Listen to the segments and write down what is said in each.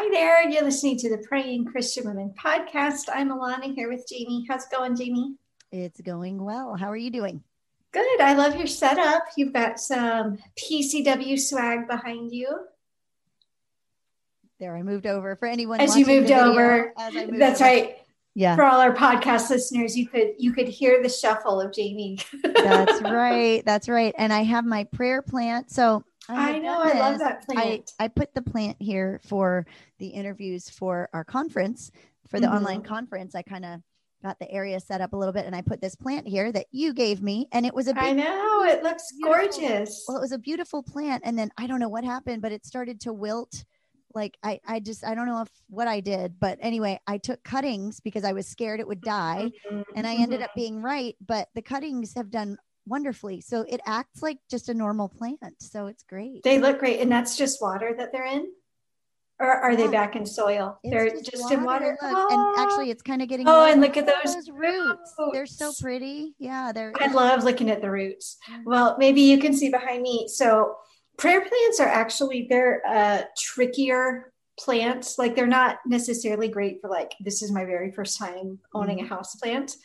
Hi there. You're listening to the Praying Christian Women podcast. I'm Alana here with Jamie. How's it going, Jamie? It's going well. How are you doing? Good. I love your setup. You've got some PCW swag behind you. There, I moved over for anyone as you moved video, over. Moved That's over. right. Yeah. For all our podcast listeners, you could you could hear the shuffle of Jamie. That's right. That's right. And I have my prayer plant. So I, I know. I love that plant. I, I put the plant here for the interviews for our conference, for the mm-hmm. online conference. I kind of got the area set up a little bit and I put this plant here that you gave me and it was a big, I know it looks gorgeous. Well, it was a beautiful plant and then I don't know what happened but it started to wilt like I I just I don't know if what I did but anyway I took cuttings because I was scared it would die mm-hmm. and I ended up being right but the cuttings have done wonderfully so it acts like just a normal plant so it's great. They look great and that's just water that they're in? Or are yeah. they back in soil? It's They're just, just water, in water. Oh. And actually, it's kind of getting. Oh, and look at those, those roots. roots. They're so pretty. Yeah, they're. I love looking at the roots. Well, maybe you can see behind me. So, prayer plants are actually they're uh, trickier plants. Like they're not necessarily great for like this is my very first time owning mm-hmm. a house plant,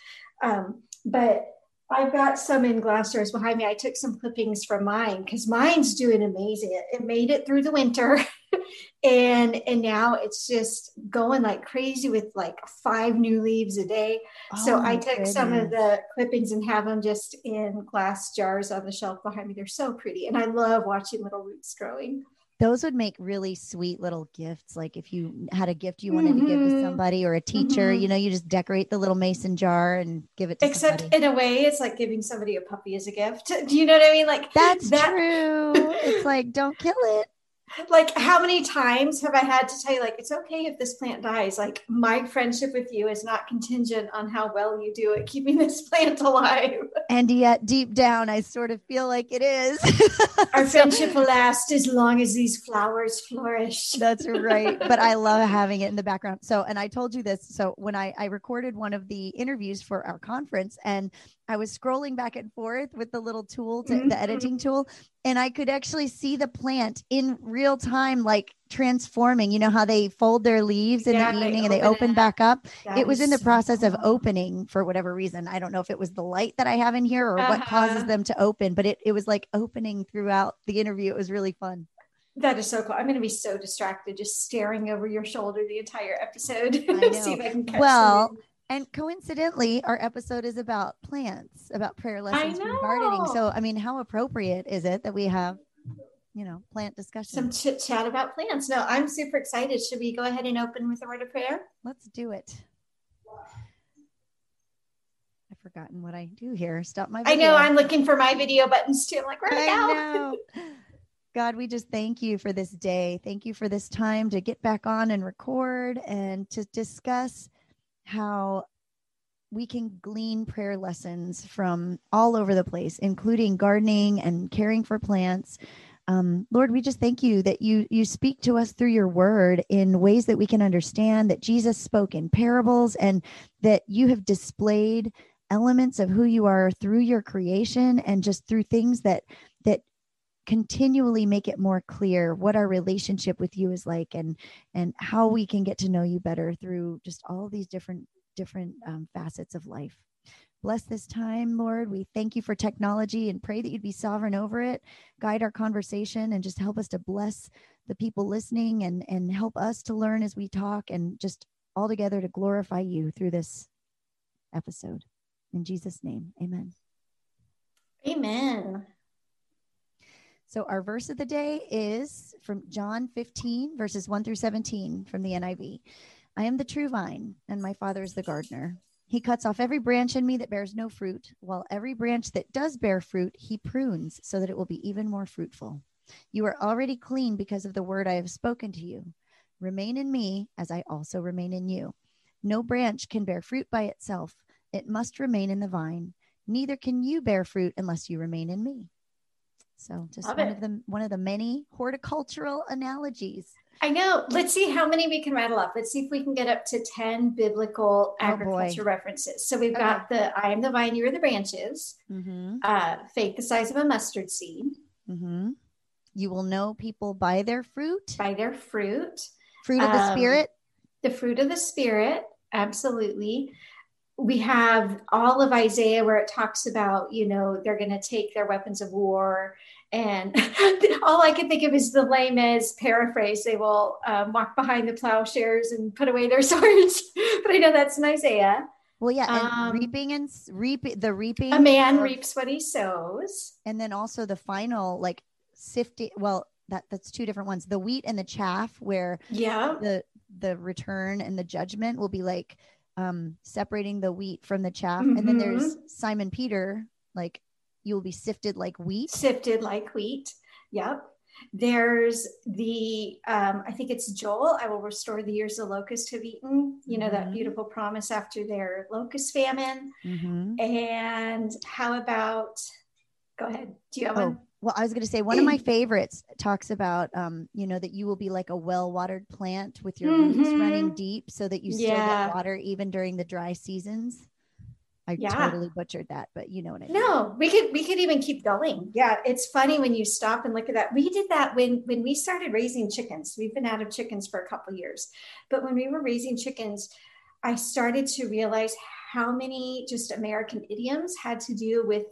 um, but I've got some in glass jars behind me. I took some clippings from mine because mine's doing amazing. It, it made it through the winter. and and now it's just going like crazy with like five new leaves a day oh so i took goodness. some of the clippings and have them just in glass jars on the shelf behind me they're so pretty and i love watching little roots growing those would make really sweet little gifts like if you had a gift you wanted mm-hmm. to give to mm-hmm. somebody or a teacher mm-hmm. you know you just decorate the little mason jar and give it to except somebody. in a way it's like giving somebody a puppy as a gift do you know what i mean like that's that- true it's like don't kill it like how many times have I had to tell you like it's okay if this plant dies? Like my friendship with you is not contingent on how well you do at keeping this plant alive. And yet deep down I sort of feel like it is. Our friendship will last as long as these flowers flourish. That's right. But I love having it in the background. So and I told you this. So when I, I recorded one of the interviews for our conference and I was scrolling back and forth with the little tool, to, mm-hmm. the editing tool, and I could actually see the plant in real time, like transforming. You know how they fold their leaves in yeah, the evening and they open it. back up? That it was in the process so of opening for whatever reason. I don't know if it was the light that I have in here or uh-huh. what causes uh-huh. them to open, but it, it was like opening throughout the interview. It was really fun. That is so cool. I'm going to be so distracted just staring over your shoulder the entire episode. See if I can catch well, something and coincidentally, our episode is about plants, about prayer lessons from gardening. So, I mean, how appropriate is it that we have, you know, plant discussion? Some chit chat about plants. No, I'm super excited. Should we go ahead and open with a word of prayer? Let's do it. I've forgotten what I do here. Stop my video. I know I'm looking for my video buttons too. I'm like, where I go? God, we just thank you for this day. Thank you for this time to get back on and record and to discuss how we can glean prayer lessons from all over the place, including gardening and caring for plants. Um, Lord, we just thank you that you you speak to us through your word in ways that we can understand. That Jesus spoke in parables, and that you have displayed elements of who you are through your creation, and just through things that that continually make it more clear what our relationship with you is like and and how we can get to know you better through just all these different different um, facets of life bless this time lord. We thank you for technology and pray that you'd be sovereign over it. Guide our conversation and just help us to bless the people listening and and help us to learn as we talk and just all together to glorify you through this episode. In jesus name amen. Amen. So our verse of the day is from John 15, verses 1 through 17 from the NIV. I am the true vine, and my Father is the gardener. He cuts off every branch in me that bears no fruit, while every branch that does bear fruit, he prunes so that it will be even more fruitful. You are already clean because of the word I have spoken to you. Remain in me as I also remain in you. No branch can bear fruit by itself, it must remain in the vine. Neither can you bear fruit unless you remain in me. So just Love one it. of the one of the many horticultural analogies. I know. Let's see how many we can rattle off. Let's see if we can get up to 10 biblical oh, agriculture references. So we've okay. got the I am the vine, you are the branches, mm-hmm. uh, faith the size of a mustard seed. Mm-hmm. You will know people by their fruit. By their fruit. Fruit of the Um, spirit. the fruit of the spirit absolutely we have all of isaiah where it talks about you know they're going to take their weapons of war and all i can think of is the lame as paraphrase they will um, walk behind the plowshares and put away their swords but i know that's in isaiah Well, yeah, and um, reaping and reap the reaping. a man of- reaps what he sows and then also the final like sifting. Well, that that's two different ones. The wheat and the chaff, where yeah the the return and the judgment will be like um separating the wheat from the chaff and then there's simon peter like you will be sifted like wheat sifted like wheat yep there's the um, i think it's joel i will restore the years the locusts have eaten you know that Mhm. beautiful promise after their locust famine Mhm. and how about go ahead do you have Oh, one well i was going to say one of my favorites talks about um you know that you will be like a well-watered plant with your roots running deep so that you still Yeah. get water even during the dry seasons i Yeah. totally butchered that but you know what i mean. No we could we could even keep going. Yeah it's funny when you stop and look at that. We did that when when we started raising chickens. We've been out of chickens for a couple years. But when we were raising chickens i started to realize how many just american idioms had to do with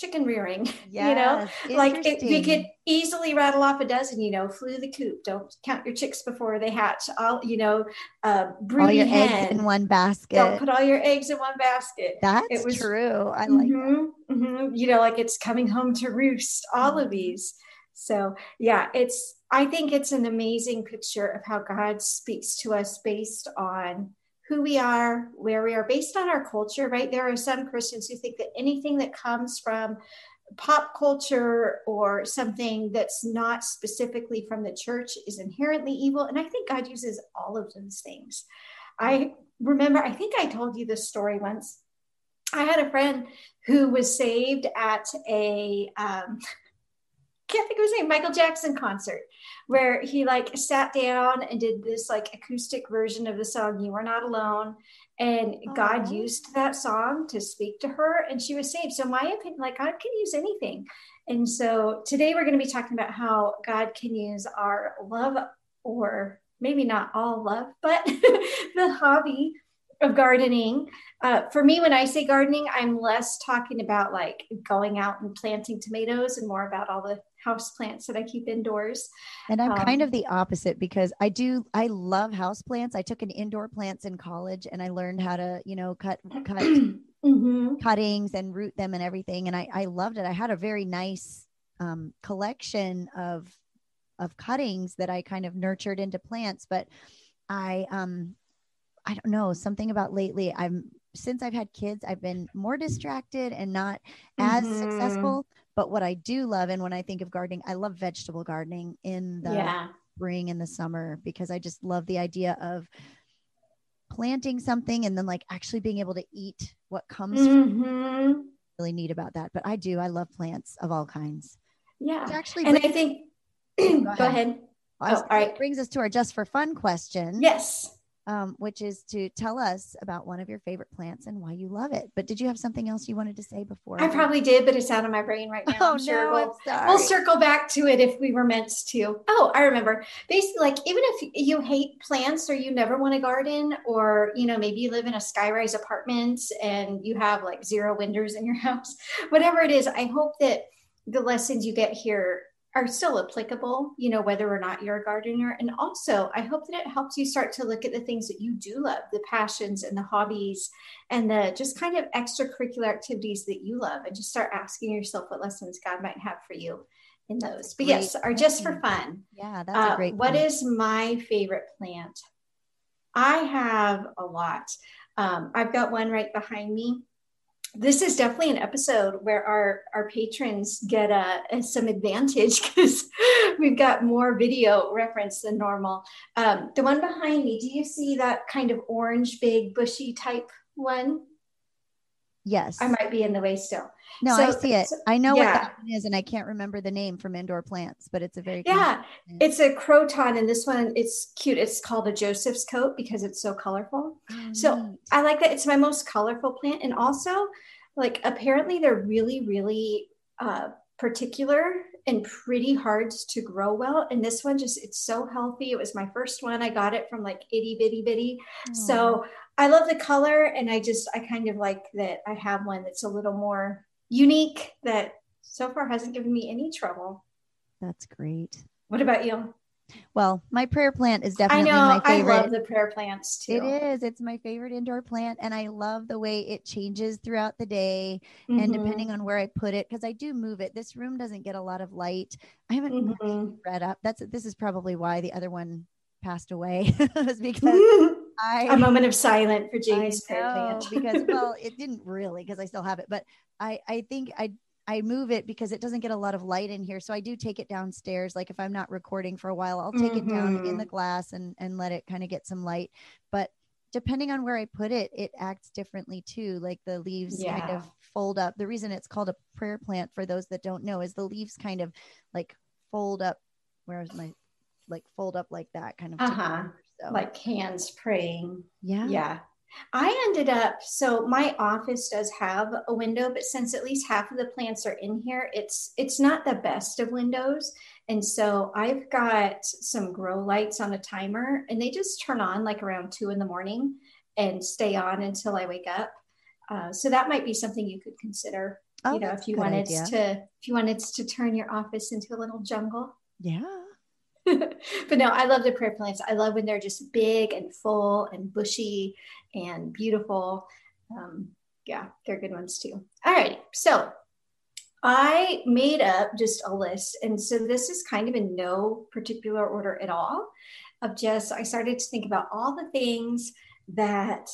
chicken rearing you know? Like it, we could easily rattle off a dozen you know flew the coop don't count your chicks before they hatch all you know uh all your hen eggs in one basket. Don't put all your eggs in one basket. That's it was- true. I like. Mhm, mhm. you know like it's coming home to roost all of Mhm. these. So yeah it's i think it's an amazing picture of how god speaks to us based on who we are where we are based on our culture right? There are some christians who think that anything that comes from pop culture or something that's not specifically from the church is inherently evil. And i think god uses all of those things. I remember i think i told you this story once. I had a friend who was saved at a um, can't think of his name, Michael Jackson concert, where he like sat down and did this like acoustic version of the song "You Are Not Alone," and God used that song to speak to her, and she was saved. So my opinion, like God can use anything, and so today we're going to be talking about how God can use our love, or maybe not all love, but the hobby of gardening. Uh, for me, when I say gardening, I'm less talking about like going out and planting tomatoes and more about all the house plants that I keep indoors. And I'm kind Um, of the opposite because I do I love houseplants. I took an indoor plants in college and I learned how to, you know, cut cut hmm cuttings and root them and everything. And I, I loved it. I had a very nice um, collection of of cuttings that I kind of nurtured into plants. But I um I don't know, something about lately I'm since I've had kids, I've been more distracted and not as Mhm. successful. But what I do love, and when I think of gardening, I love vegetable gardening in the Yeah. spring and the summer because I just love the idea of planting something and then like actually being able to eat what comes from Mhm. really neat about that. But I do, I love plants of all kinds. Yeah. actually And I think, Go go ahead. ahead. Oh, all right. brings us to our just for fun question. Yes. Um, which is to tell us about one of your favorite plants and why you love it. But did you have something else you wanted to say before? I probably did, but it's out of my brain right now. Oh I'm sure no, we'll, we'll circle back to it if we were meant to. Oh, I remember. Basically, like even if you hate plants or you never want to garden, or you know maybe you live in a skyrise apartment and you have like zero windows in your house, whatever it is, I hope that the lessons you get here are still applicable. You know whether or not you're a gardener, and also I hope that it helps you start to look at the things that you do love, the passions and the hobbies and the just kind of extracurricular activities that you love and just start asking yourself what lessons God might have for you in those. But yes, are just for fun. yeah, that's Uh, a great what is my favorite plant? I have a lot. Um, I've got one right behind me. This is definitely an episode where our, our patrons get uh, some advantage because we've got more video reference than normal. Um, the one behind me, do you see that kind of orange, big, bushy type one? yes. I might be in the way still. No, I see it. so- I know what yeah. that one is, and I can't remember the name from indoor plants, but it's a very Yeah, it's a croton, and this one it's cute. It's called a Joseph's coat because it's so colorful. Oh, So neat. I like that. It's my most colorful plant, and also like apparently they're really, really uh, particular and pretty hard to grow well. And this one just, it's so healthy. It was my first one. I got it from like itty bitty bitty. Aww. So I love the color. And I just, I kind of like that I have one that's a little more unique that so far hasn't given me any trouble. That's great. What about you? Well, my prayer plant is definitely I know, my favorite. I love the prayer plants too. It is. It's my favorite indoor plant. And I love the way it changes throughout the day mm-hmm. and depending on where I put it, because I do move it. This room doesn't get a lot of light. I haven't mm-hmm. read up. That's this is probably why the other one passed away. was because I a moment of silence for Jamie's prayer plant. because well, it didn't really because I still have it, but I I think I I move it because it doesn't get a lot of light in here. So I do take it downstairs. Like if I'm not recording for a while, I'll take mm-hmm. it down in the mm-hmm. glass and and let it kind of get some light. But depending on where I put it, it acts differently too. Like the leaves yeah. kind of fold up. The reason it's called a prayer plant for those that don't know is the leaves kind of like fold up. Where's my like fold up like that kind of uh-huh. Like hands praying. Yeah. Yeah. I ended up, so my office does have a window, but since at least half of the plants are in here, it's it's not the best of windows. And so I've got some grow lights on a timer and they just turn on like around two in the morning and stay on until I wake up. Uh, so that might be something you could consider. Oh, you know, if you wanted idea. to if you wanted to turn your office into a little jungle. Yeah. but no, I love the prayer plants. I love when they're just big and full and bushy and beautiful. Um, yeah, they're good ones too. All right. So I made up just a list. And so this is kind of in no particular order at all of just, I started to think about all the things that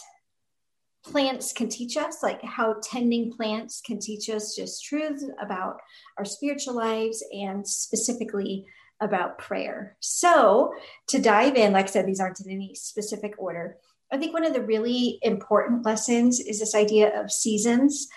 plants can teach us, like how tending plants can teach us just truths about our spiritual lives and specifically about prayer. So, to dive in, like I said, these aren't in any specific order. I think one of the really important lessons is this idea of seasons.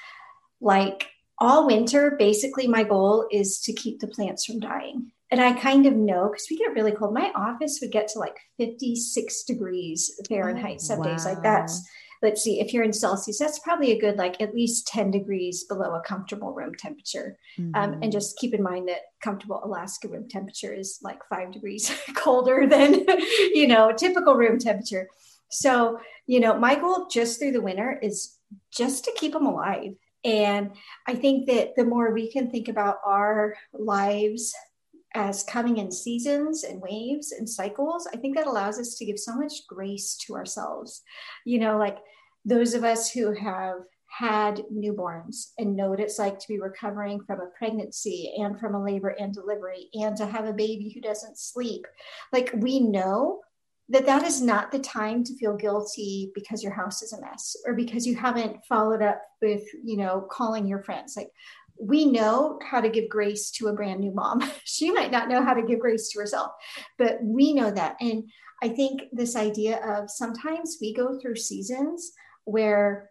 Like all winter, basically, my goal is to keep the plants from dying. And I kind of know because we get really cold. My office would get to like 56 degrees Fahrenheit oh, some wow. days. Like that's, let's see, if you're in Celsius, that's probably a good, like at least 10 degrees below a comfortable room temperature. Mm-hmm. Um, and just keep in mind that comfortable Alaska room temperature is like five degrees colder than, you know, typical room temperature. So, you know, my goal just through the winter is just to keep them alive. And I think that the more we can think about our lives as coming in seasons and waves and cycles, I think that allows us to give so much grace to ourselves. You know, like those of us who have had newborns and know what it's like to be recovering from a pregnancy and from a labor and delivery and to have a baby who doesn't sleep. Like we know that that is not the time to feel guilty because your house is a mess or because you haven't followed up with you know calling your friends like we know how to give grace to a brand new mom she might not know how to give grace to herself but we know that and i think this idea of sometimes we go through seasons where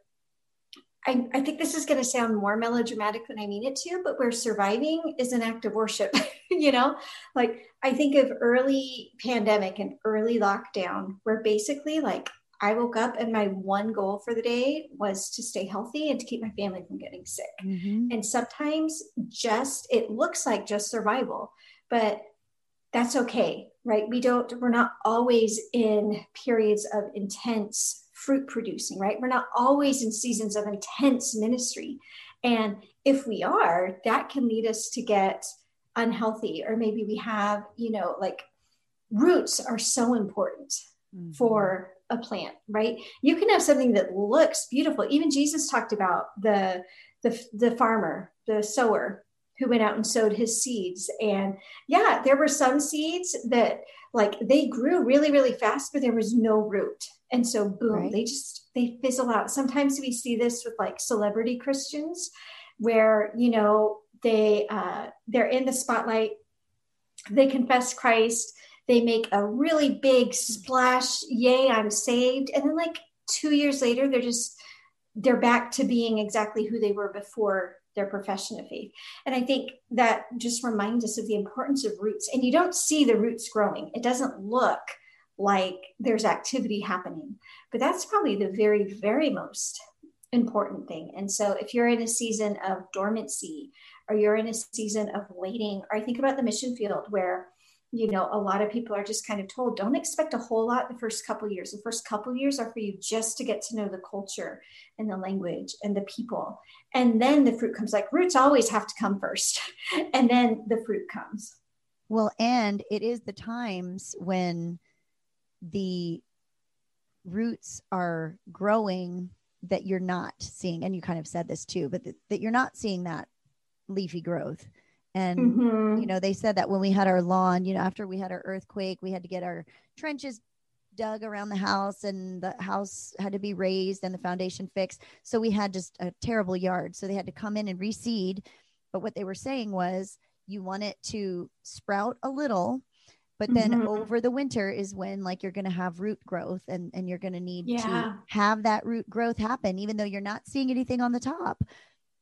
I, I, think this is going to sound more melodramatic than I mean it to, but where surviving is an act of worship, you know? Like I think of early pandemic and early lockdown, where basically, like, I woke up and my one goal for the day was to stay healthy and to keep my family from getting sick. Mm-hmm. And sometimes just it looks like just survival, but that's okay, right? We don't, we're not always in periods of intense fruit producing, right? We're not always in seasons of intense ministry. And if we are, that can lead us to get unhealthy, or maybe we have, you know, like roots are so important mm-hmm. for a plant, right? You can have something that looks beautiful. Even Jesus talked about the the, the farmer, the sower who went out and sowed his seeds. And yeah, there were some seeds that like they grew really, really fast, but there was no root and so boom right. they just they fizzle out sometimes we see this with like celebrity christians where you know they uh, they're in the spotlight they confess christ they make a really big mm. splash yay i'm saved. And then like two years later they're just they're back to being exactly who they were before their profession of faith. And i think that just reminds us of the importance of roots. And you don't see the roots growing. It doesn't look like there's activity happening. But that's probably the very, very most important thing. And so if you're in a season of dormancy or you're in a season of waiting, or I think about the mission field where you know a lot of people are just kind of told don't expect a whole lot the first couple years. The first couple years are for you just to get to know the culture and the language and the people. And then the fruit comes like roots always have to come first and then the fruit comes. Well and it is the times when the roots are growing that you're not seeing and you kind of said this too but that you're not seeing that leafy growth and mm-hmm. you know they said that when we had our lawn you know after we had our earthquake we had to get our trenches dug around the house and the house had to be raised and the foundation fixed so we had just a terrible yard so they had to come in and reseed but what they were saying was you want it to sprout a little but then mm-hmm. over the winter is when like you're going to have root growth and and you're going to need yeah. to have that root growth happen even though you're not seeing anything on the top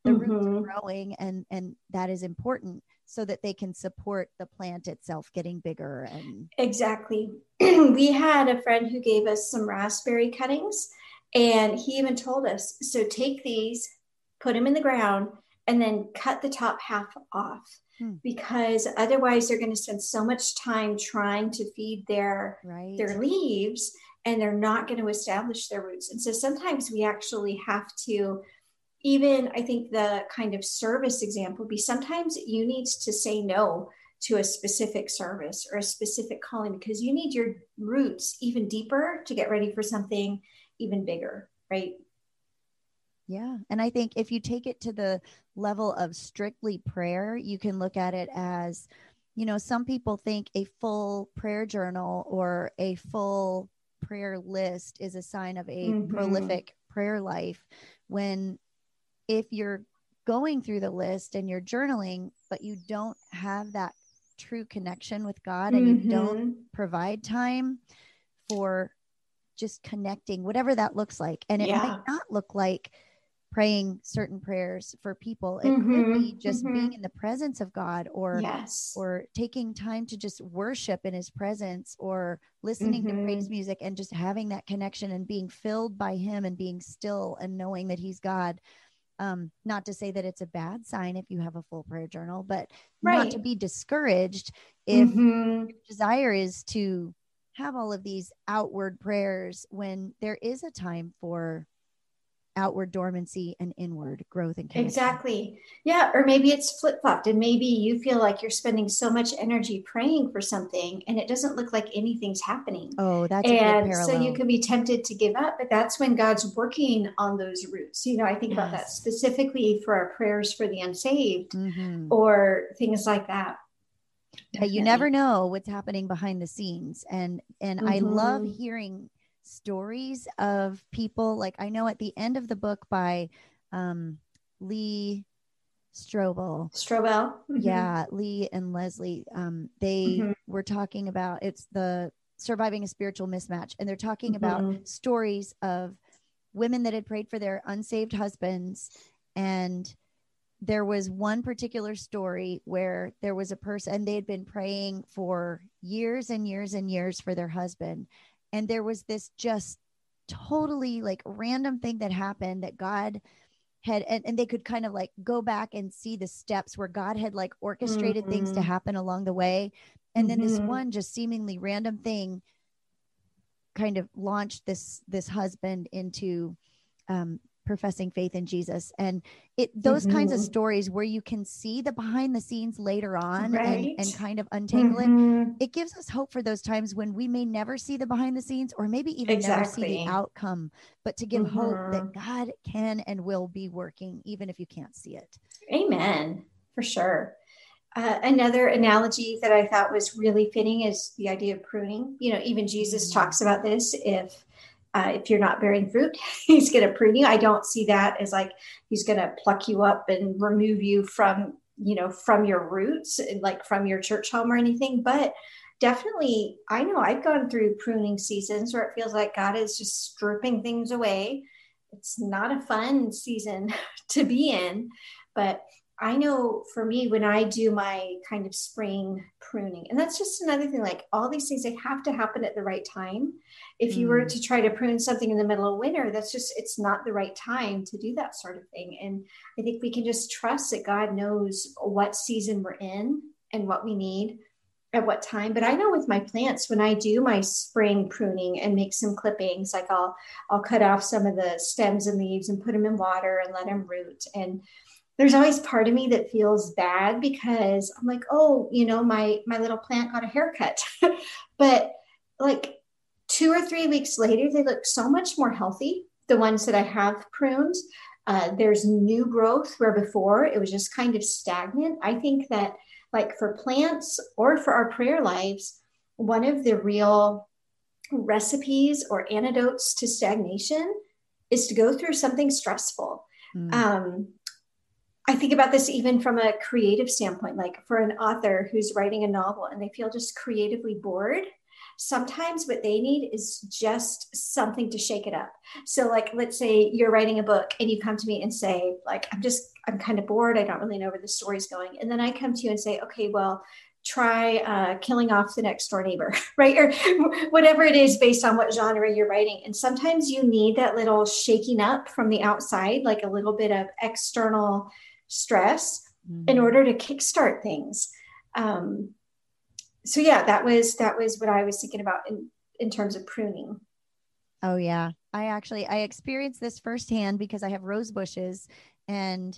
the mm-hmm. roots are growing and and that is important so that they can support the plant itself getting bigger and exactly we had a friend who gave us some raspberry cuttings and he even told us so take these put them in the ground and then cut the top half off hmm. because otherwise they're going to spend so much time trying to feed their right. their leaves and they're not going to establish their roots and so sometimes we actually have to even I think the kind of service example would be sometimes you need to say no to a specific service or a specific calling because you need your roots even deeper to get ready for something even bigger, right? Yeah. And I think if you take it to the level of strictly prayer, you can look at it as, you know, some people think a full prayer journal or a full prayer list is a sign of a mm-hmm. prolific prayer life when if you're going through the list and you're journaling, but you don't have that true connection with God and mm-hmm. you don't mm-hmm. provide time for just connecting, whatever that looks like. And it yeah. might not look like praying certain prayers for people. It mm-hmm. could be just mm-hmm. being in the presence of God or yes. or taking time to just worship in his presence or listening to praise mm-hmm. music and just having that connection and being filled by him and being still and knowing that he's God um, not to say that it's a bad sign if you have a full prayer journal, but right. not to be discouraged if mm-hmm. your desire is to have all of these outward prayers when there is a time for outward dormancy and inward growth and connection. exactly yeah or maybe it's flip-flopped and maybe you feel like you're spending so much energy praying for something and it doesn't look like anything's happening oh that's and so you can be tempted to give up but that's when god's working on those roots you know i think yes. about that specifically for our prayers for the unsaved mm-hmm. or things like that Definitely. you never know what's happening behind the scenes and and mm-hmm. i love mm-hmm. hearing stories of people like I know at the end of the book by um, Lee Strobel. Strobel. Mm-hmm. Yeah, Lee and Leslie. Um, they mm-hmm. were talking about it's the surviving a spiritual mismatch, and they're talking mm-hmm. about stories of women that had prayed for their unsaved husbands and there was one particular story where there was a person and they had been praying for years and years and years for their husband and there was this just totally like random thing that happened that God had and, and they could kind of like go back and see the steps where God had like orchestrated mm-hmm. things to mm-hmm. happen along the way. And mm-hmm. then this mm-hmm. one just seemingly random thing kind of launched this this husband into um, professing faith in Jesus. And it those mm-hmm. kinds of mm-hmm. stories where you can see the behind the scenes later on right. and, and, kind of untangle mm-hmm. it, it gives us hope for those times when we may never see the behind the scenes or maybe even exactly. never see the outcome, but to give mm-hmm. hope that mm-hmm. God can and will be working, even if you can't see it. Amen. For sure. Uh, another analogy that I thought was really fitting is the idea of pruning. You know, even Jesus mm-hmm. talks about this. If uh, if you're not bearing fruit, he's going to prune you. I don't see that as like he's going to pluck you up and remove you from, you know, from your roots, like from your church home or anything. But definitely, I know I've gone through pruning seasons where it feels like God is just stripping things away. It's not a fun season to be in, but I know for me, when I do my kind of spring pruning, and that's just another thing like all these things, they have to happen at the right time. If you mm. were to try to prune something in the middle of winter, that's just, it's not the right time to do that sort of thing. And I think we can just trust that God knows what season we're in and what we need at what time but i know with my plants when i do my spring pruning and make some clippings like i'll i'll cut off some of the stems and leaves and put them in water and let them root and there's always part of me that feels bad because i'm like oh you know my my little plant got a haircut but like two or three weeks later they look so much more healthy the ones that i have pruned uh, there's new growth where before it was just kind of stagnant i think that like for plants or for our prayer lives, one of the real recipes or antidotes to stagnation is to go through something stressful. Mm. Um, I think about this even from a creative standpoint, like for an author who's writing a novel and they feel just creatively bored sometimes what they need is just something to shake it up. So, like, let's say you're writing a book and you come to me and say, like, I'm just, I'm kind of bored. I don't really know where the story's going. And then I come to you and say, okay, well, try uh, killing off the next door neighbor, right? Or whatever it is based on what genre you're writing. And sometimes you need that little shaking up from the outside, like a little bit of external stress mm-hmm. in order to kickstart things. Um, so yeah, that was that was what I was thinking about in in terms of pruning. Oh yeah. I actually I experienced this firsthand because I have rose bushes and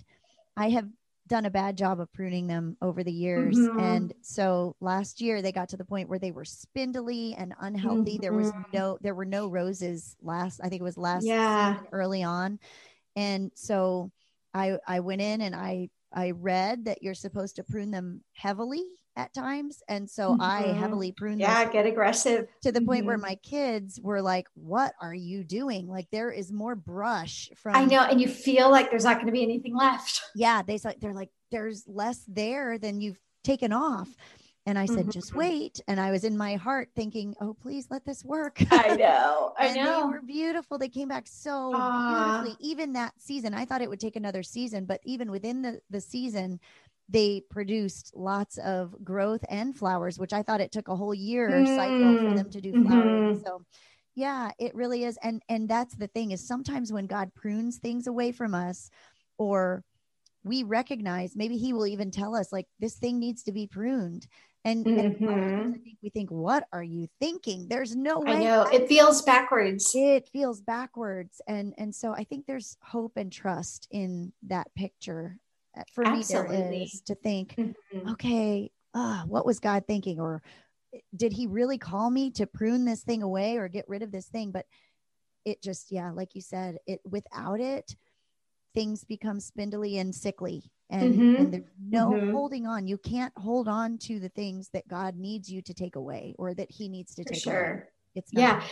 I have done a bad job of pruning them over the years mm-hmm. and so last year they got to the point where they were spindly and unhealthy mm-hmm. there was mm-hmm. no there were no roses last i think it was last yeah early on and so i i went in and i i read that you're supposed to prune them heavily at times. And so mm-hmm. I heavily pruned. Yeah, get aggressive to the point mm-hmm. where my kids were like, "What are you doing? Like there is more brush from." I know, and you feel like there's not going to be anything left. Yeah, they they're like, "There's less there than you've taken off." And I said, mm-hmm. just wait. And I was in my heart thinking, oh, please let this work. I know. I know. They were beautiful. They came back so Aww. beautifully. Even that season, I thought it would take another season, but even within the, the season, they produced lots of growth and flowers, which I thought it took a whole year mm. cycle for them to do flowering. Mm-hmm. So yeah, it really is. And and that's the thing is sometimes when God prunes things away from us or we recognize maybe he will even tell us like this thing needs to be pruned. And, mm-hmm. and I think we think, what are you thinking? There's no way. I know it feels backwards. It feels backwards. And and so I think there's hope and trust in that picture uh, for Absolutely. me there is to think mm-hmm. okay uh, what was god thinking or did he really call me to prune this thing away or get rid of this thing but it just yeah like you said it without it things become spindly and sickly and, mm-hmm. and there's no mm-hmm. holding on you can't hold on to the things that god needs you to take away or that he needs to For take sure. away it's yeah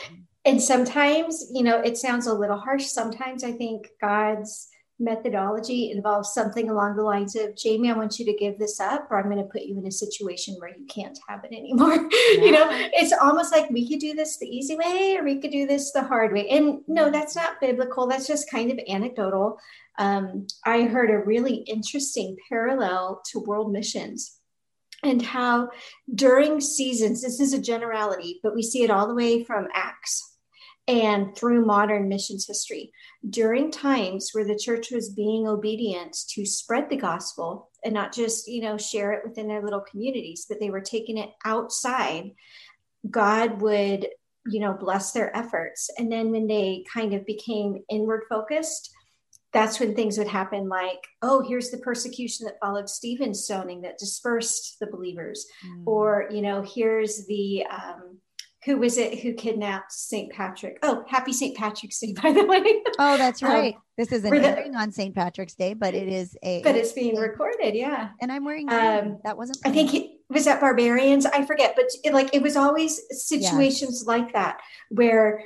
and sometimes you know it sounds a little harsh sometimes i think god's methodology involves something along the lines of Jamie, I want you to give this up, or I'm going to put you in a situation where you can't have it anymore. Yeah. you know, it's almost like we could do this the easy way or we could do this the hard way. And no, that's not biblical. That's just kind of anecdotal. Um, I heard a really interesting parallel to world missions and how during seasons, this is a generality, but we see it all the way from Acts and through modern missions history. During times where the church was being obedient to spread the gospel and not just you know share it within their little communities but they were taking it outside god would you know bless their efforts. And then when they kind of became inward focused that's when things would happen like oh here's the persecution that followed stephen's stoning that dispersed the believers. Mm. or you know here's the um, who was it who kidnapped St. Patrick? Oh, happy St. Patrick's Day, by the way. Oh, that's um, right. Um, this isn't airing on St. Patrick's Day, but it is a. But it's being recorded, yeah. And I'm wearing. Um, that wasn't. I think it was at Barbarians. I forget, but it, like it was always situations yeah. like that where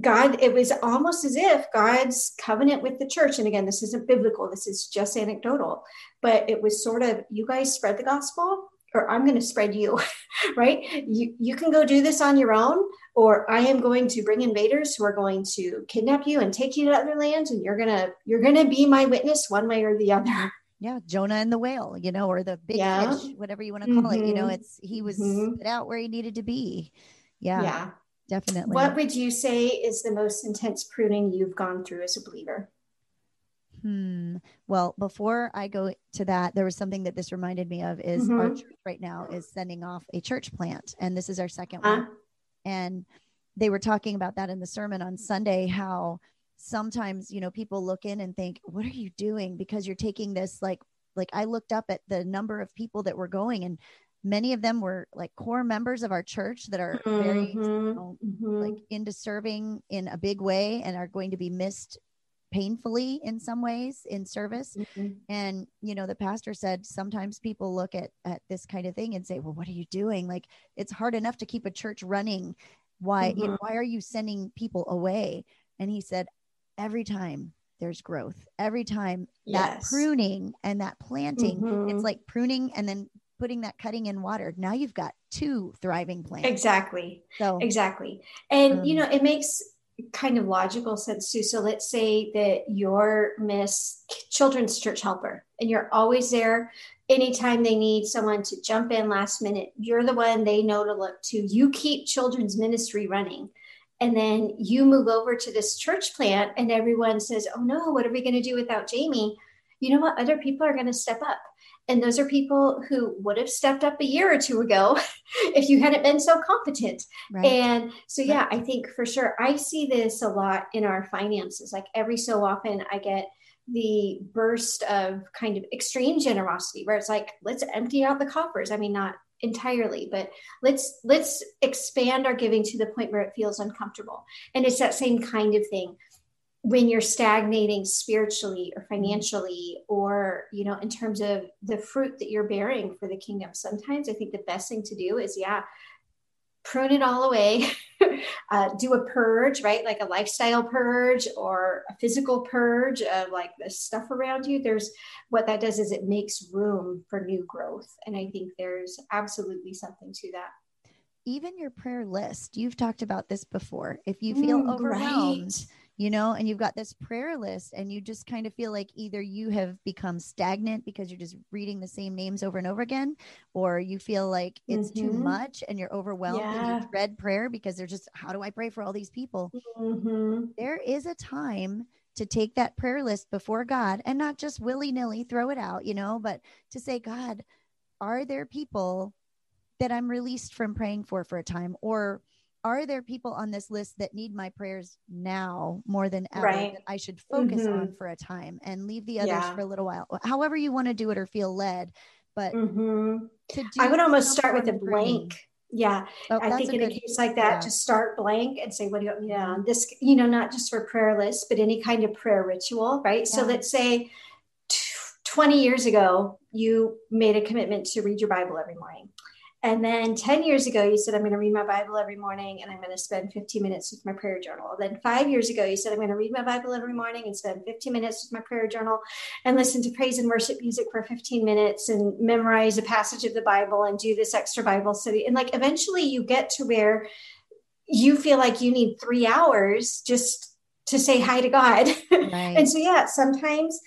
God. It was almost as if God's covenant with the church, and again, this isn't biblical. This is just anecdotal, but it was sort of you guys spread the gospel or I'm going to spread you, right? You, you can go do this on your own, or I am going to bring invaders who are going to kidnap you and take you to other lands, and you're gonna you're gonna be my witness one way or the other. yeah, Jonah and the whale, you know, or the big yeah. fish, whatever you want to call mm-hmm. it. You know, mm-hmm. it's he was mm-hmm. put out where he needed to be. Yeah. Yeah. Definitely. What would you say is the most intense pruning you've gone through as a believer? Hmm. Well, before I go to that, there was something that this reminded me of is mm-hmm. our church right now is sending off a church plant, and this is our second uh one. And they were talking about that in the sermon on Sunday, how sometimes, you know, people look in and think, what are you doing? Because you're taking this like like I looked up at the number of people that were going and many of them were like core members of our church that are mm-hmm. very you know, mm-hmm. like into serving in a big way and are going to be missed painfully in some ways in service mm-hmm. and you know the pastor said sometimes people look at at this kind of thing and say well what are you doing like it's hard enough to keep a church running why mm-hmm. you know, why are you sending people away and he said every time there's growth every time yes. that pruning and that planting mm-hmm. it's like pruning and then putting that cutting in water now you've got two thriving plants exactly so exactly and um, you know it makes kind of logical sense too. So let's say that you're Miss Children's Church Helper and you're always there anytime they need someone to jump in last minute. You're the one they know to look to. You keep children's ministry running. And then you move over to this church plant and everyone says, Oh no, what are we going to do without Jamie? You know what? Other people are going to step up and those are people who would have stepped up a year or two ago if you hadn't been so competent. Right. And so, yeah, I think for sure, I see this a lot in our finances. Like every so often, I get the burst of kind of extreme generosity where it's like, let's empty out the coffers. I mean, not entirely but let's let's expand our giving to the point where it feels uncomfortable and it's that same kind of thing when you're stagnating spiritually or financially or you know in terms of the fruit that you're bearing for the kingdom sometimes i think the best thing to do is yeah prune it all away uh, do a purge right? Like a lifestyle purge or a physical purge of like the stuff around you. There's what that does is it makes room for new growth and i think there's absolutely something to that. Even your prayer list you've talked about this before. If you feel mm, overwhelmed right you know, and you've got this prayer list and you just kind of feel like either you have become stagnant because you're just reading the same names over and over again, or you feel like it's mm-hmm. too much and you're overwhelmed yeah. and you dread prayer because they're just, how do I pray for all these people? Mm-hmm. There is a time to take that prayer list before God and not just willy nilly throw it out, you know, but to say, God, are there people that I'm released from praying for for a time? Or are there people on this list that need my prayers now more than ever right. that I should focus mm-hmm. on for a time and leave the others yeah. for a little while? However you want to do it or feel led. But mm-hmm. I would almost start with a blank. Yeah. Oh, I think in a case like that, yeah. to start blank and say, what do you want me on this, you know, not just for prayer list, but any kind of prayer ritual, right? Yeah. So let's say t- 20 years ago, you made a commitment to read your Bible every morning. And then 10 years ago, you said, I'm going to read my Bible every morning and I'm going to spend 15 minutes with my prayer journal. Then five years ago, you said, I'm going to read my Bible every morning and spend 15 minutes with my prayer journal and listen to praise and worship music for 15 minutes and memorize a passage of the Bible and do this extra Bible study. And like eventually you get to where you feel like you need three hours just to say hi to God. Right. and so, yeah, sometimes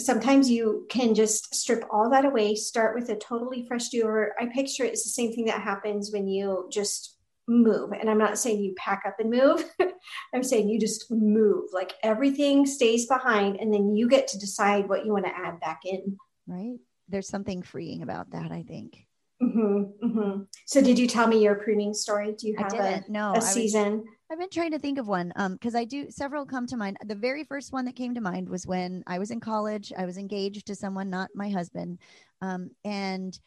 sometimes you can just strip all that away, start with a totally fresh do over. I picture it's the same thing that happens when you just move. And I'm not saying you pack up and move, I'm saying you just move. Like everything stays behind, and then you get to decide what you want to add back in. Right. There's something freeing about that, I think. Mm-hmm, mm-hmm. So, did you tell me your pruning story? Do you have a, no, a season? I've been trying to think of one um because I do several come to mind. The very first one that came to mind was when I was in college. I was engaged to someone, not my husband, um, and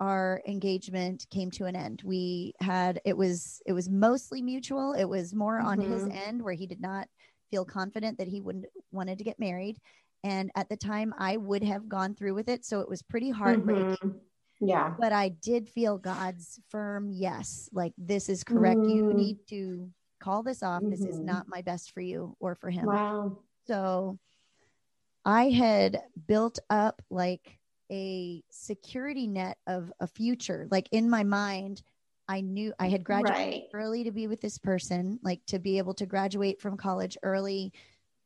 our engagement came to an end. We had it was it was mostly mutual. It was more mm-hmm. on his mm-hmm. end where he did not feel confident that he wouldn't wanted to get married. And at the time, I would have gone through with it, so it was pretty heartbreaking. Mm-hmm. Yeah. But I did feel God's firm yes, like this is correct. Mm. You need to call this off. Mm-hmm. This is mm-hmm. not my best for you or for him. Wow. So I had built up like a security net of a future. Like in my mind, I knew I had graduated right. early to be with this person, like to be able to graduate from college early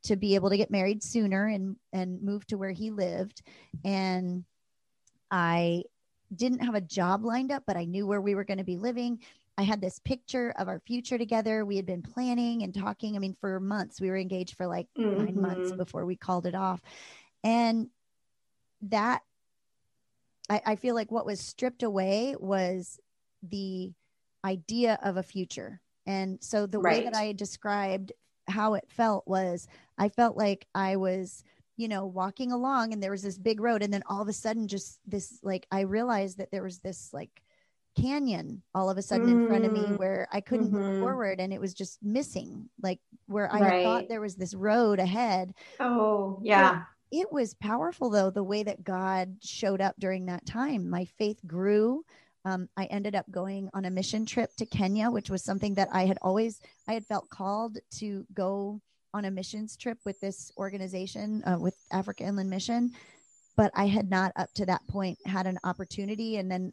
to be able to get married sooner and and move to where he lived and i didn't have a job lined up but i knew where we were going to be living i had this picture of our future together we had been planning and talking i mean for months we were engaged for like mm-hmm. nine months mm-hmm. before we called it off and that I, I feel like what was stripped away was the idea of a future and so the right. way that i described how it felt was I felt like I was, you know, walking along and there was this big road. And then all of a sudden, just this like, I realized that there was this like canyon all of a sudden mm. in front of me mm. where I couldn't mm-hmm. move forward and it was just missing, like where I right. thought there was this road ahead. Oh, yeah. But it was powerful though, the way that God showed up during that time. My faith grew um, I ended up going on a mission trip to Kenya, which was something that I had always I had felt called to go on a missions trip with this organization uh, with Africa Inland Mission, but I had not up to that point had an opportunity. And then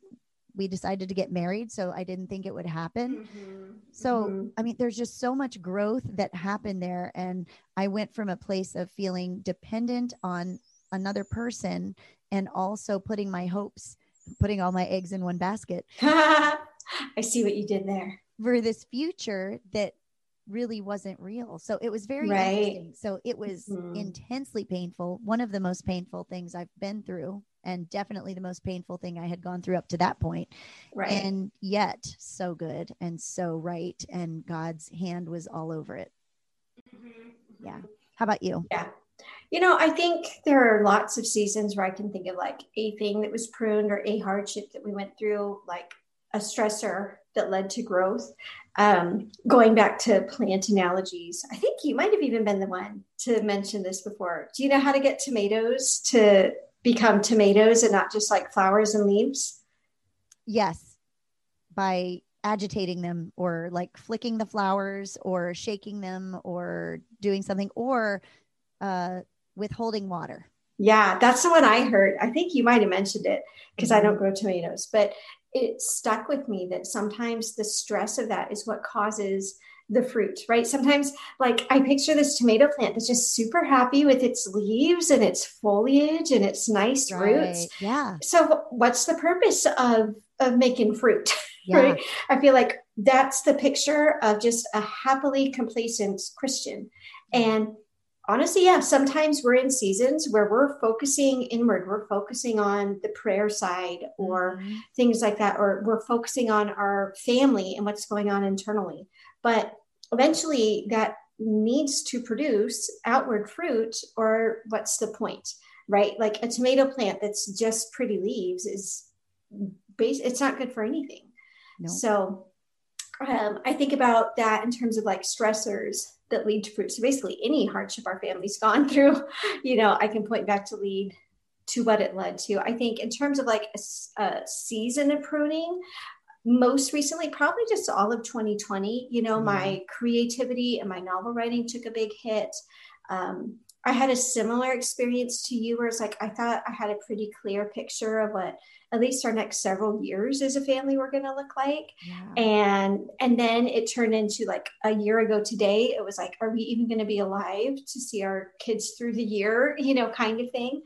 we decided to get married, so I didn't think it would happen. Mm-hmm. So mm-hmm. I mean, there's just so much growth that happened there, and I went from a place of feeling dependent on another person and also putting my hopes putting all my eggs in one basket. I see what you did there. For this future that really wasn't real. So it was very right. interesting. So it was mm-hmm. intensely painful. One of the most painful things I've been through, and definitely the most painful thing I had gone through up to that point. Right. And yet so good and so right. And God's hand was all over it. Mm-hmm. Yeah. How about you? Yeah. You know, I think there are lots of seasons where I can think of like a thing that was pruned or a hardship that we went through, like a stressor that led to growth. Um, going back to plant analogies, I think you might have even been the one to mention this before. Do you know how to get tomatoes to become tomatoes and not just like flowers and leaves? Yes, by agitating them or like flicking the flowers or shaking them or doing something or uh, withholding water. Yeah, that's the one I heard. I think you might have mentioned it because I don't mm-hmm. grow tomatoes, but it stuck with me that sometimes the stress of that is what causes the fruit, right? Sometimes, like, I picture this tomato plant that's just super happy with its leaves and its foliage and its nice right. roots. Yeah. So, what's the purpose of of making fruit? Yeah. right? I feel like that's the picture of just a happily complacent Christian. And honestly, yeah, sometimes we're in seasons where we're focusing inward, we're focusing on the prayer side or mm-hmm. things like that, or we're focusing on our family and what's going on internally. But eventually that needs to produce outward fruit, or what's the point, right? Like a tomato plant that's just pretty leaves is base, it's not good for anything. No. So um, I think about that in terms of like stressors that lead to fruit. So basically, any hardship our family's gone through, you know, I can point back to lead to what it led to. I think in terms of like a, a season of pruning, most recently, probably just all of 2020, you know, mm-hmm. my creativity and my novel writing took a big hit. Um, I had a similar experience to you where it's like I thought I had a pretty clear picture of what at least our next several years as a family were going to look like yeah. and and then it turned into like a year ago today it was like are we even going to be alive to see our kids through the year you know kind of thing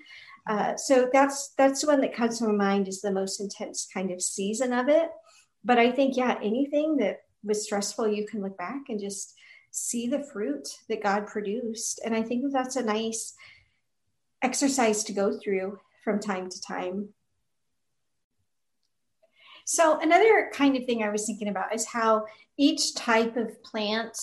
uh, so that's that's the one that comes to my mind is the most intense kind of season of it but i think yeah anything that was stressful you can look back and just see the fruit that god produced and i think that that's a nice exercise to go through from time to time so, another kind of thing I was thinking about is how each type of plant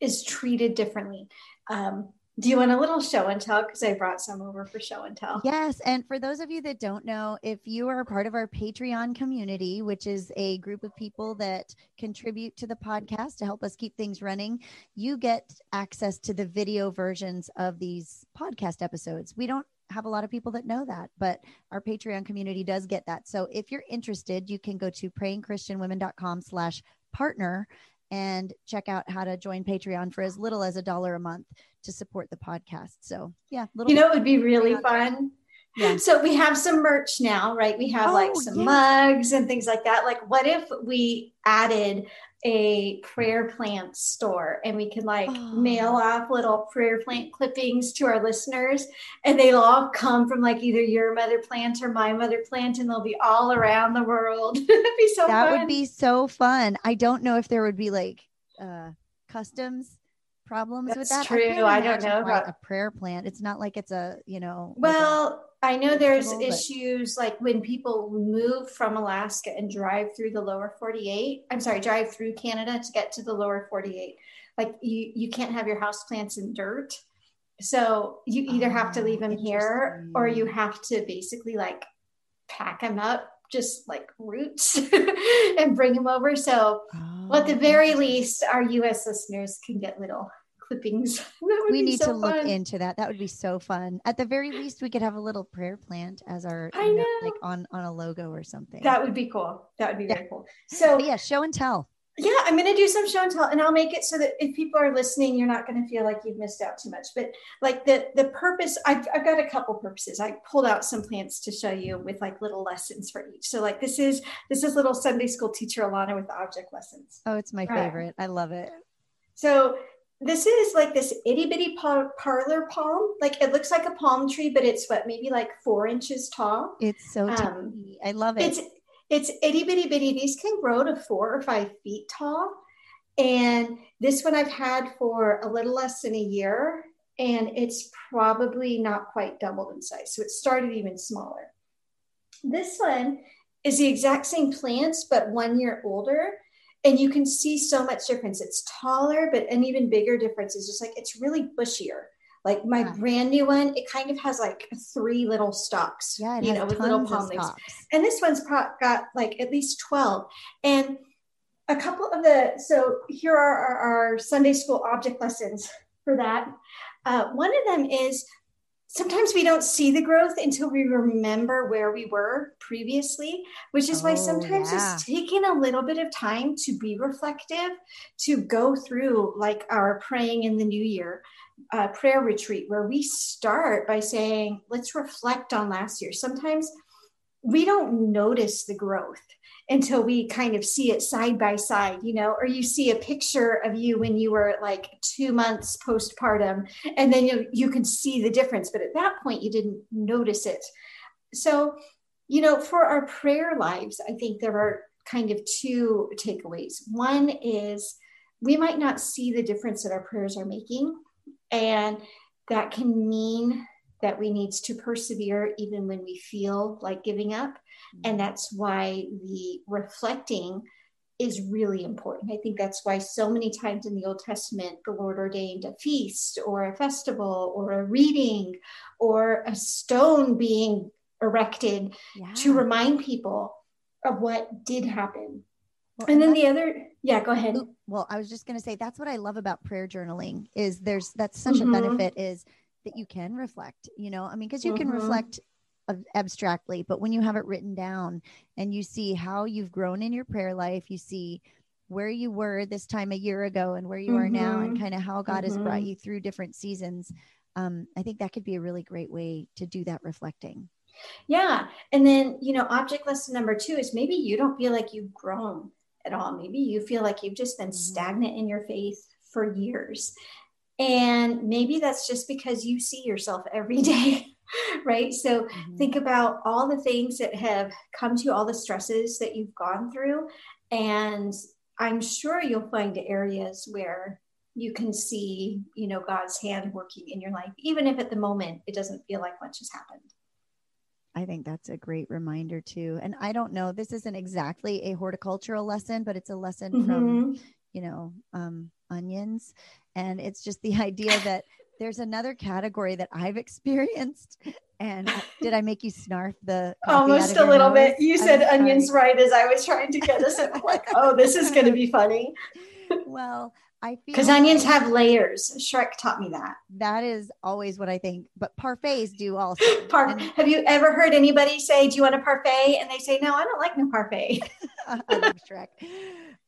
is treated differently. Um, do you want a little show and tell? Because I brought some over for show and tell. Yes. And for those of you that don't know, if you are part of our Patreon community, which is a group of people that contribute to the podcast to help us keep things running, you get access to the video versions of these podcast episodes. We don't have a lot of people that know that, but our Patreon community does get that. So if you're interested, you can go to prayingchristianwomen.com slash partner and check out how to join Patreon for as little as a dollar a month to support the podcast. So yeah, you know, it would be really fun. Yeah. So we have some merch now, right? We have oh, like some mugs and things like that. Like, what if we added a prayer plant store and we can like Oh. mail off little prayer plant clippings to our listeners and they'll all come from like either your mother plant or my mother plant and they'll be all around the world it'd be so that fun. would be so fun. I don't know if there would be like uh customs problems with that. true. I don't know about- a prayer plant. It's not like it's a, you know, like a- Well, I know there's issues like when people move from Alaska and drive through the lower 48. I'm sorry, drive through Canada to get to the lower 48. Like you, you can't have your house plants in dirt. So you either have to Oh, leave them here or you have to basically like pack them up just like roots and bring them over. So well, at the Oh, very least, our US listeners can get little clippings. That would we need so to look into that. That would be so fun. At the very least, we could have a little prayer plant as our, I know, know. like on on a logo or something. That would be cool. That would be Yeah. very cool. So But yeah, show and tell. yeah, I'm going to do some show and tell, and I'll make it so that if people are listening, you're not going to feel like you've missed out too much. But like the the purpose, I've I've got a couple purposes. I pulled out some plants to show you with like little lessons for each. So like this is this is little Sunday school teacher Alana with the object lessons. Oh, it's my Right. favorite. I love it. So this is like this itty bitty par- parlor palm. Like it looks like a palm tree, but it's what maybe like four inches tall. It's so Um, tiny. I love it. It's it's itty bitty bitty. These can grow to four or five feet tall. And this one I've had for a little less than a year, and it's probably not quite doubled in size. So it started even smaller. This one is the exact same plants, but one year older. And you can see so much difference. It's taller, but an even bigger difference is just like it's really bushier. Like my Yeah. brand new one, it kind of has like three little stalks, yeah, you know, with little palm leaves and this one's got like at least 12 and a couple of the so here are our, our sunday school object lessons for that uh, one of them is sometimes we don't see the growth until we remember where we were previously which is why Oh, sometimes yeah. it's taking a little bit of time to be reflective to go through like our praying in the new year uh, prayer retreat where we start by saying let's reflect on last year sometimes we don't notice the growth until we kind of see it side by side, you know, or you see a picture of you when you were like two months postpartum, and then you, you can see the difference. But at that point, you didn't notice it. So, you know, for our prayer lives, I think there are kind of two takeaways. One is we might not see the difference that our prayers are making, and that can mean that we need to persevere even when we feel like giving up and that's why the reflecting is really important. I think that's why so many times in the Old Testament, the Lord ordained a feast or a festival or a reading or a stone being erected yeah. to remind people of what did happen. Well, And then the other, yeah, go ahead. Well i was just going to say that's what i love about prayer journaling is there's that's such Mhm. a benefit is that you can reflect you know i mean because you can Mhm. reflect abstractly but when you have it written down and you see how you've grown in your prayer life you see where you were this time a year ago and where you are now and Mhm. kind of how god has brought Mhm. you through different seasons um, i think that could be a really great way to do that reflecting Yeah. And then, you know, object lesson number two is maybe you don't feel like you've grown at all. Maybe you feel like you've just been Mhm. stagnant in your faith for years. And maybe that's just because you see yourself every day, right? So Mhm. think about all the things that have come to you, all the stresses that you've gone through. And I'm sure you'll find areas where you can see, you know, God's hand working in your life, even if at the moment it doesn't feel like much has happened. I think that's a great reminder too. And I don't know, this isn't exactly a horticultural lesson, but it's a lesson from, Mhm. you know, um, onions. And it's just the idea that there's another category that I've experienced. And did I make you snarf the Almost a little nose? bit. You I'm said onions sorry. right as I was trying to get us. Like, oh, this is going to be funny Well, I feel because onions have layers. Shrek taught me that. that is always what I think, but parfaits do also. Par- And- have you ever heard anybody say, "Do you want a parfait?" And they say, "No, I don't like no parfait." I love Shrek.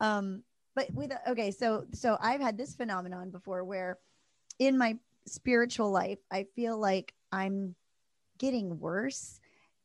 Um, but with okay, so so I've had this phenomenon before where in my spiritual life, I feel like I'm getting worse.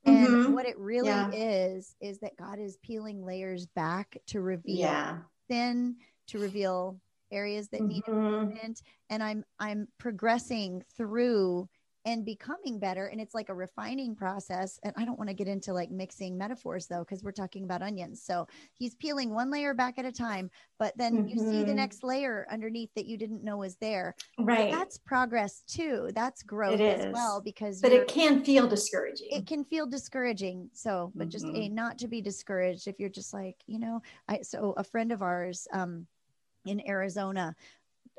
And Mhm. what it really Yeah. is, is that God is peeling layers back to reveal Yeah, sin to reveal areas that need Mhm. improvement and i'm i'm progressing through and becoming better and it's like a refining process and i don't want to get into like mixing metaphors though because we're talking about onions so he's peeling one layer back at a time but then you see the Mhm. next layer underneath that you didn't know was there Right. that's progress too that's growth as well because but it can feel discouraging. it can feel discouraging so but just a not to be discouraged if you're just like you know i so a friend of ours um in arizona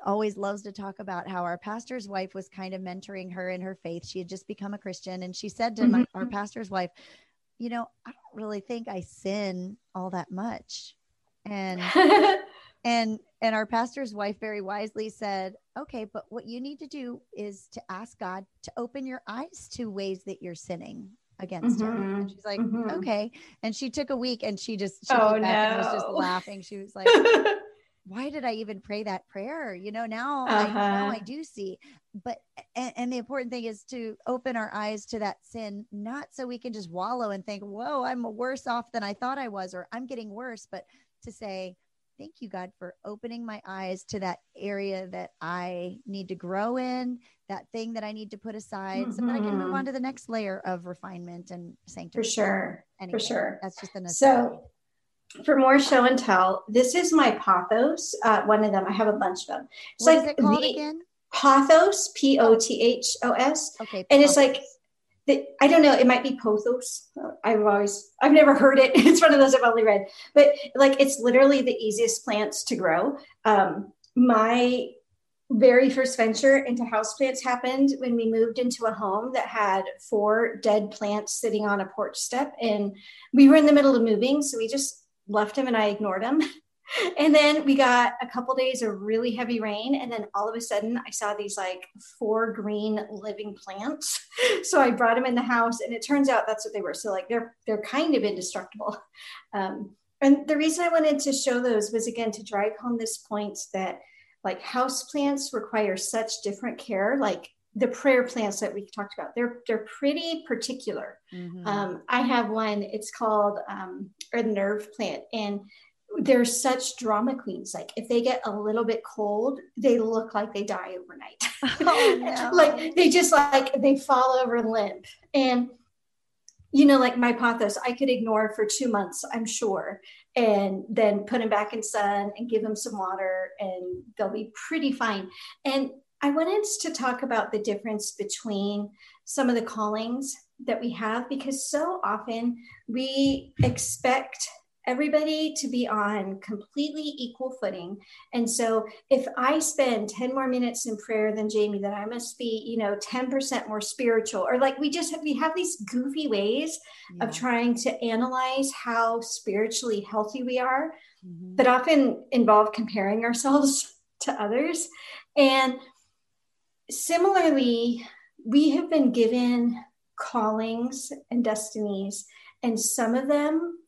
always loves to talk about how our pastor's wife was kind of mentoring her in her faith. She had just become a christian and she said to my, our pastor's wife you know i don't really think i sin all that much. And and and our pastor's wife very wisely said okay but what you need to do is to ask god to open your eyes to ways that you're sinning against him. And Mhm, she's like mhm. okay. And she took a week and she just she Oh, and was just laughing. She was like why did I even pray that prayer? You know, now I now I Uh-huh. do see. But and, and the important thing is to open our eyes to that sin, not so we can just wallow and think, whoa, I'm worse off than I thought I was, or I'm getting worse, but to say, Thank you, God, for opening my eyes to that area that I need to grow in, that thing that I need to put aside so that I can move Mhm. on to the next layer of refinement and sanctification. for sure. Anyway, For sure. That's just an So, for more show and tell, this is my Pothos. Uh, one of them. I have a bunch of them. It's what like it called the again? Pothos, P O T H O S. Okay. And it's like, the, I don't know, it might be Pothos. I've always, I've never heard it. It's one of those I've only read, but like it's literally the easiest plants to grow. Um, my very first venture into houseplants happened when we moved into a home that had four dead plants sitting on a porch step. And we were in the middle of moving, so we just left him and I ignored him. And then we got a couple days of really heavy rain, and then all of a sudden I saw these like four green living plants. So I brought them in the house, and it turns out that's what they were. So like they're they're kind of indestructible. Um, and the reason I wanted to show those was again to drive home this point that like house plants require such different care. Like the prayer plants that we talked about, they're they're pretty particular. Mhm. Um, I have one. It's called um, a nerve plant, and they're such drama queens. Like if they get a little bit cold, they look like they die overnight. Oh, no. like they just like they fall over limp. And you know, like my pothos, I could ignore for two months, I'm sure, and then put them back in sun and give them some water, and they'll be pretty fine. And I wanted to talk about the difference between some of the callings that we have because so often we expect everybody to be on completely equal footing. And so if I spend 10 more minutes in prayer than Jamie, then I must be, you know, 10% more spiritual. Or like we just have, we have these goofy ways Yeah. of trying to analyze how spiritually healthy we are Mhm. that often involve comparing ourselves to others. And similarly, we have been given callings and destinies, and some of them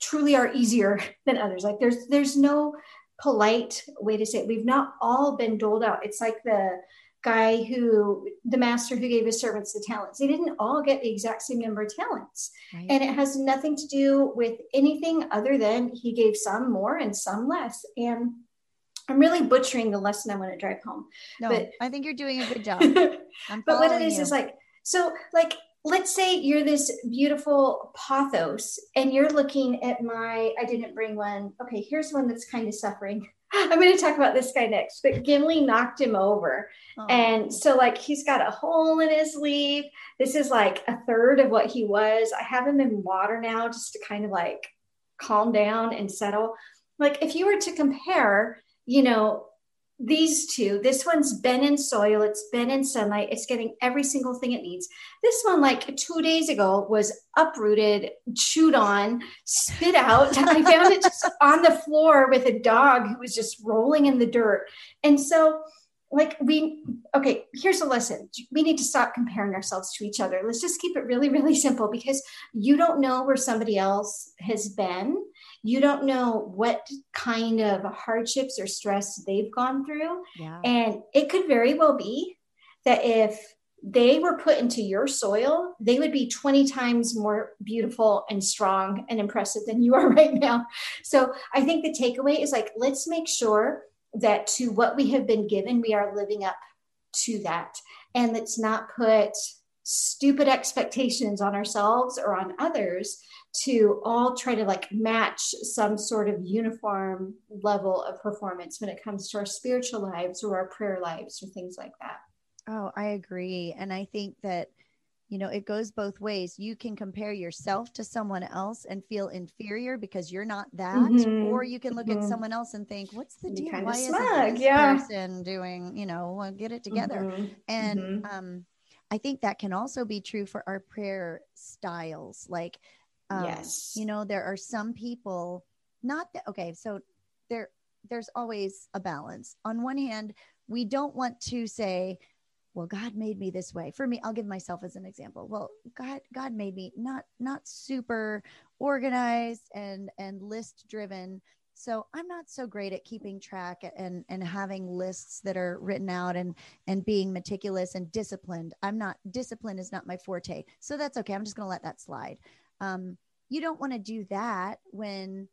truly are easier than others. Like there's there's no polite way to say it. We've not all been doled out. It's like the guy who the master who gave his servants the talents. They didn't all get the exact same number of talents. Right. And it has nothing to do with anything other than he gave some more and some less. And I'm really butchering the lesson I want to drive home. no, but- I think you're doing a good job. but what it is is you. is like, so like, let's say you're this beautiful pothos and you're looking at my, I didn't bring one. Okay, here's one that's kind of suffering. I'm going to talk about this guy next, but Gimli knocked him over. Oh. And so, like, he's got a hole in his leaf. This is like a third of what he was. I have him in water now just to kind of like calm down and settle. Like, if you were to compare, you know, these two, this one's been in soil, it's been in sunlight, it's getting every single thing it needs. This one, like two days ago, was uprooted, chewed on, spit out. I found it just on the floor with a dog who was just rolling in the dirt. And so, like we okay here's a lesson we need to stop comparing ourselves to each other let's just keep it really really simple because you don't know where somebody else has been you don't know what kind of hardships or stress they've gone through yeah. and it could very well be that if they were put into your soil, they would be 20 times more beautiful and strong and impressive than you are right now. So I think the takeaway is like, let's make sure that to what we have been given, we are living up to that. And let's not put stupid expectations on ourselves or on others to all try to like match some sort of uniform level of performance when it comes to our spiritual lives or our prayer lives or things like that. Oh, I agree. And I think that, you know, it goes both ways. You can compare yourself to someone else and feel inferior because you're not that, mm-hmm. or you can look mm-hmm. at someone else and think, "What's the deal? Why is this yeah. person doing? You know, get it together." Mm-hmm. And mm-hmm. um, I think that can also be true for our prayer styles. Like, um, yes, you know, there are some people not that okay. So there, there's always a balance. On one hand, we don't want to say well god made me this way. For me i'll give myself as an example. Well god god made me not not super organized and and list driven. So i'm not so great at keeping track and and having lists that are written out and and being meticulous and disciplined. I'm not discipline is not my forte. So that's okay. I'm just going to let that slide um, you don't want to do that when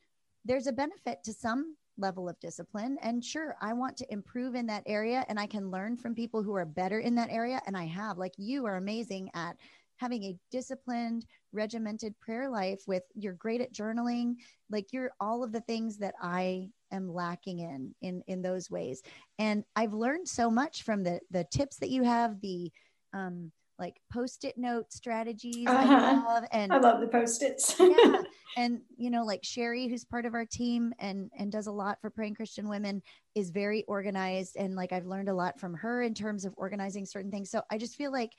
there's a benefit to some level of discipline. And sure, I want to improve in that area and I can learn from people who are better in that area. And I have, like, you are amazing at having a disciplined, regimented prayer life with you're great at journaling. Like, you're all of the things that I am lacking in in in those ways and i've learned so much from the the tips that you have the um like post-it note strategies uh-huh. I love and I love the post-its. yeah. And you know, like Sherry, who's part of our team and and does a lot for praying Christian women, is very organized. And like I've learned a lot from her in terms of organizing certain things. So I just feel like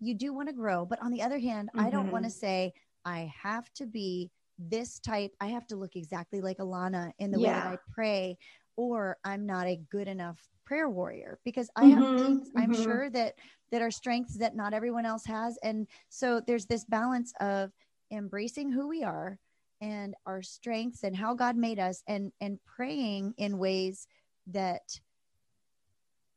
you do want to grow. But on the other hand, mm-hmm. I don't want to mm-hmm. say I have to be this type, I have to look exactly like Alana in the yeah. way that I pray, or I'm not a good enough prayer warrior because I mm-hmm, have things mm-hmm. I'm sure that that are strengths that not everyone else has. And so there's this balance of embracing who we are and our strengths and how God made us and and praying in ways that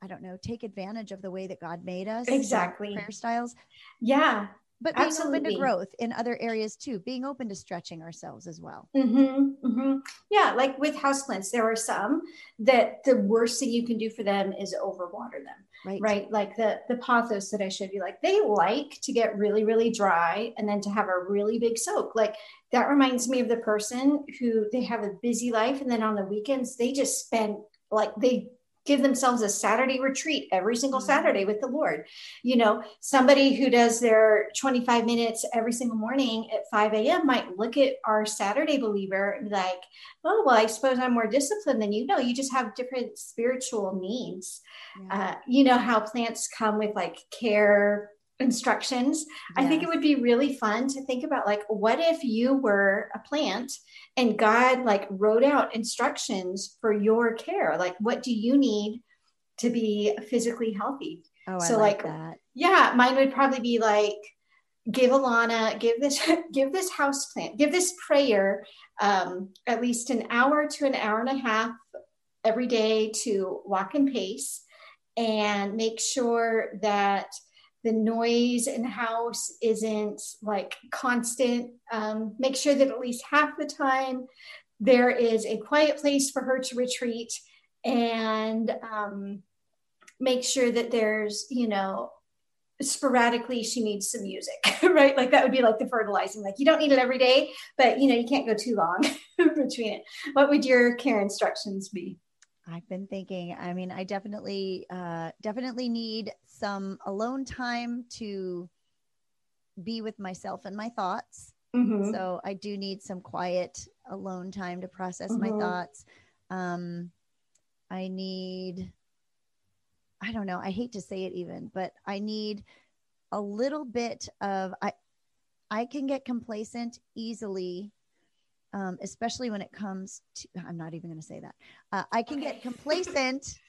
I don't know, take advantage of the way that God made us. Exactly. Prayer styles. Yeah but being Absolutely. open to growth in other areas too being open to stretching ourselves as well mm-hmm, mm-hmm. yeah like with houseplants there are some that the worst thing you can do for them is overwater them right right like the the pothos that i showed you like they like to get really really dry and then to have a really big soak like that reminds me of the person who they have a busy life and then on the weekends they just spend like they give themselves a Saturday retreat every single mm-hmm. Saturday with the Lord. You know, somebody who does their 25 minutes every single morning at 5 a.m. might look at our Saturday believer and be like, oh, well, I suppose I'm more disciplined than you. know. you just have different spiritual needs. Yeah. Uh, you know how plants come with like care instructions. Yes. I think it would be really fun to think about like what if you were a plant and God like wrote out instructions for your care? Like what do you need to be physically healthy? Oh, so like, like that. Yeah, mine would probably be like give Alana, give this, give this house plant, give this prayer um, at least an hour to an hour and a half every day to walk and pace and make sure that the noise in the house isn't like constant. Um, make sure that at least half the time there is a quiet place for her to retreat and um, make sure that there's, you know, sporadically she needs some music, right? Like that would be like the fertilizing. Like you don't need it every day, but you know, you can't go too long between it. What would your care instructions be? I've been thinking. I mean, I definitely, uh, definitely need some alone time to be with myself and my thoughts. Mm-hmm. So I do need some quiet alone time to process mm-hmm. my thoughts. Um, I need, I don't know, I hate to say it even, but I need a little bit of, I, I can get complacent easily um, especially when it comes to i'm not even going to say that uh, i can okay. get complacent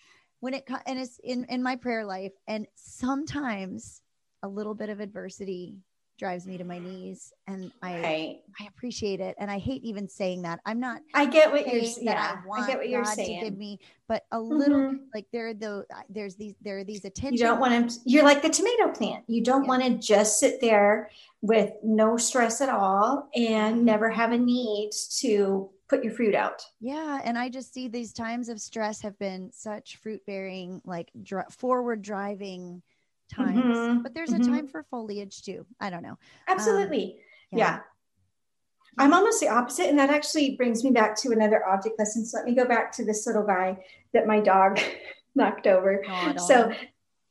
when it and it's in in my prayer life and sometimes a little bit of adversity drives me to my knees and I Right. I appreciate it and I hate even saying that. I'm not I get what you're. Yeah, I I get what you're God saying. to give me, but a little Mhm. like there are the there's these there are these attention You don't want to, you're like the tomato plant. You don't Yeah. want to just sit there with no stress at all and never have a need to put your fruit out. Yeah, and I just see these times of stress have been such fruit bearing, like dr- forward driving times. Mhm, But there's a mhm. time for foliage too. I don't know. Absolutely. yeah. yeah. I'm almost the opposite. And that actually brings me back to another object lesson. So let me go back to this little guy that my dog knocked over. So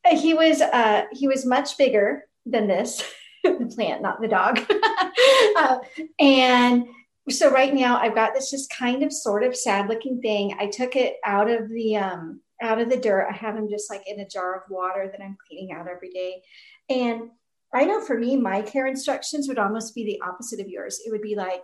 uh, he was uh, he was much bigger than this, the plant, not the dog. uh, and so right now I've got this just kind of sort of sad looking thing. I took it out of the um, out of the dirt. I have them just like in a jar of water that I'm cleaning out every day. And I know for me, my care instructions would almost be the opposite of yours. It would be like,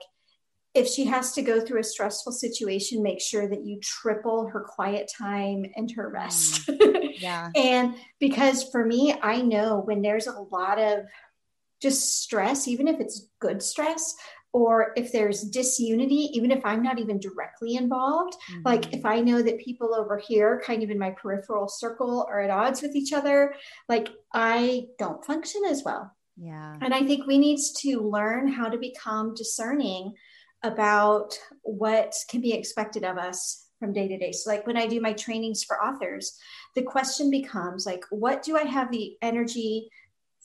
if she has to go through a stressful situation, make sure that you triple her quiet time and her rest. Mm. yeah. and because for me, I know when there's a lot of just stress, even if it's good stress, or if there's disunity, even if I'm not even directly involved, like Mhm. if I know that people over here, kind of in my peripheral circle, are at odds with each other, like I don't function as well. yeah. And I think we need to learn how to become discerning about what can be expected of us from day to day. So, like when I do my trainings for authors, the question becomes like, what do I have the energy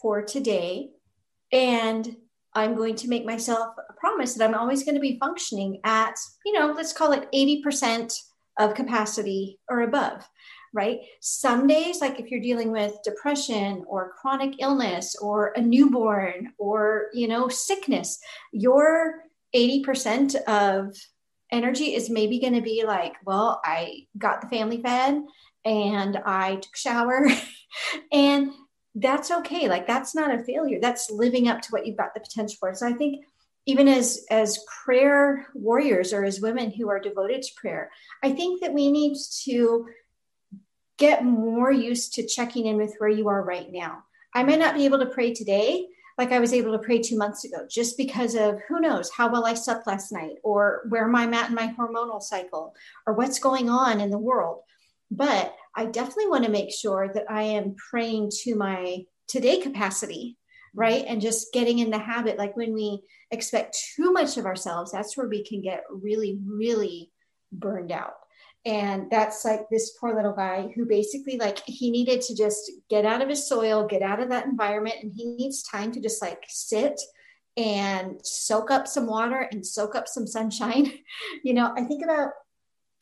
for today? And I'm going to make myself a promise that I'm always going to be functioning at, you know, let's call it 80% of capacity or above right? Some days, like if you're dealing with depression or chronic illness or a newborn or, you know, sickness, your 80% of energy is maybe going to be like, well, I got the family fed and I took shower and that's okay. Like that's not a failure. That's living up to what you've got the potential for. So I think even as as prayer warriors or as women who are devoted to prayer, I think that we need to get more used to checking in with where you are right now. I might not be able to pray today like I was able to pray two months ago, just because of who knows how well I slept last night, or where am I'm at in my hormonal cycle, or what's going on in the world. But I definitely want to make sure that I am praying to my today capacity, mm-hmm. right? And just getting in the habit. Like when we expect too much of ourselves, that's where we can get really, really burned out and that's like this poor little guy who basically like he needed to just get out of his soil get out of that environment and he needs time to just like sit and soak up some water and soak up some sunshine you know i think about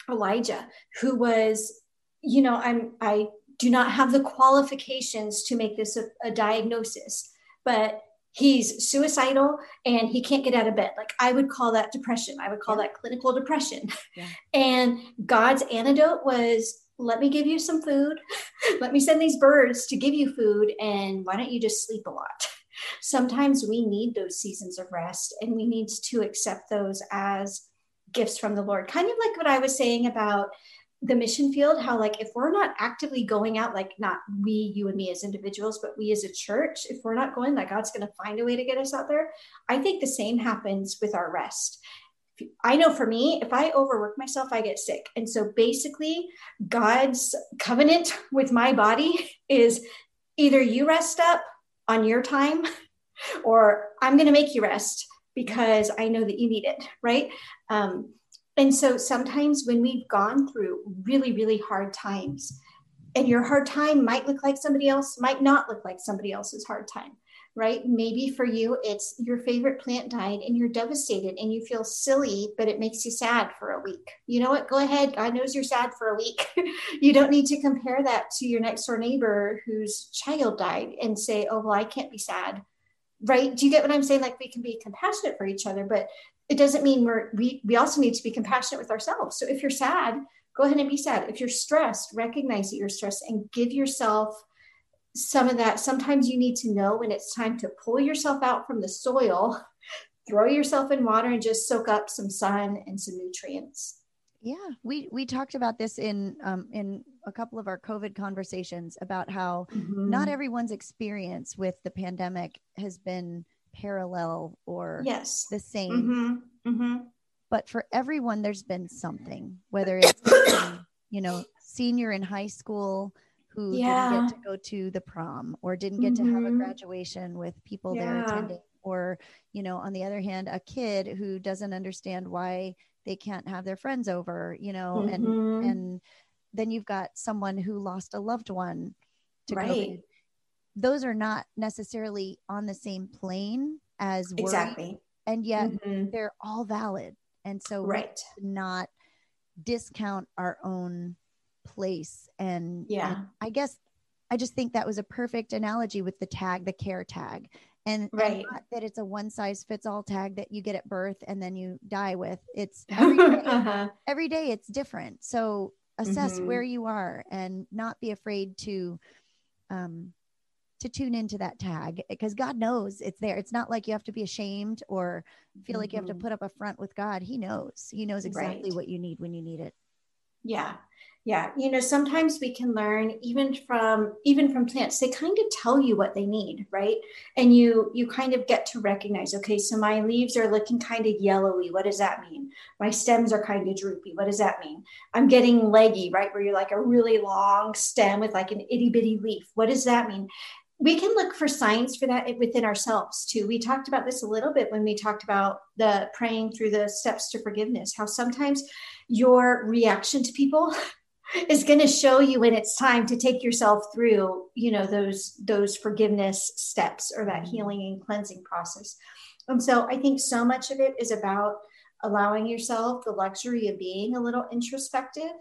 elijah who was you know i'm i do not have the qualifications to make this a, a diagnosis but he's suicidal and he can't get out of bed. Like I would call that depression. I would call Yeah. that clinical depression. Yeah. And God's antidote was let me give you some food. let me send these birds to give you food. And why don't you just sleep a lot? Sometimes we need those seasons of rest and we need to accept those as gifts from the Lord. Kind of like what I was saying about the mission field how like if we're not actively going out like not we you and me as individuals but we as a church if we're not going like god's going to find a way to get us out there. I think the same happens with our rest. I know for me if i overwork myself i get sick. And so basically god's covenant with my body is either you rest up on your time or i'm going to make you rest because i know that you need it right? Um, and so sometimes when we've gone through really, really hard times, and your hard time might look like somebody else, might not look like somebody else's hard time, right? Maybe for you, it's your favorite plant died and you're devastated and you feel silly, but it makes you sad for a week. You know what? Go ahead. God knows you're sad for a week. you don't need to compare that to your next door neighbor whose child died and say, oh, well, I can't be sad. Right? Do you get what I'm saying? Like we can be compassionate for each other, but it doesn't mean we're we we also need to be compassionate with ourselves. So if you're sad go ahead and be sad. If you're stressed recognize that you're stressed and give yourself some of that. Sometimes you need to know when it's time to pull yourself out from the soil throw yourself in water and just soak up some sun and some nutrients. Yeah, we we talked about this in um, in a couple of our COVID conversations about how Mm-hmm. not everyone's experience with the pandemic has been parallel or yes the same mm-hmm. Mm-hmm. but for everyone there's been something whether it's you know senior in high school who Yeah. didn't get to go to the prom or didn't get to have a Mhm. graduation with people they're attending or you know on the other hand a kid who doesn't understand why they can't have their friends over you know and Mhm. and then you've got someone who lost a loved one to Right. COVID. Those are not necessarily on the same plane as worry, exactly and yet Mhm. they're all valid. And so right not discount our own place. And Yeah. and I guess I just think that was a perfect analogy with the tag, the care tag. And, and Right. not that it's a one size fits all tag that you get at birth and then you die with. It's every day uh-huh. every day it's different so assess Mhm. where you are and not be afraid to um to tune into that tag because god knows it's there it's not like you have to be ashamed or feel like you have to Mhm. put up a front with god he knows he knows exactly Right. what you need when you need it Yeah. Yeah. You know, sometimes we can learn even from even from plants, they kind of tell you what they need, right? And you you kind of get to recognize, okay, so my leaves are looking kind of yellowy. What does that mean? My stems are kind of droopy. What does that mean? I'm getting leggy, right? Where you're like a really long stem with like an itty bitty leaf. What does that mean? We can look for signs for that within ourselves too. We talked about this a little bit when we talked about the praying through the steps to forgiveness, how sometimes your reaction to people is going to show you when it's time to take yourself through, you know, those those forgiveness steps or that mm-hmm. healing and cleansing process. And so I think so much of it is about allowing yourself the luxury of being a little introspective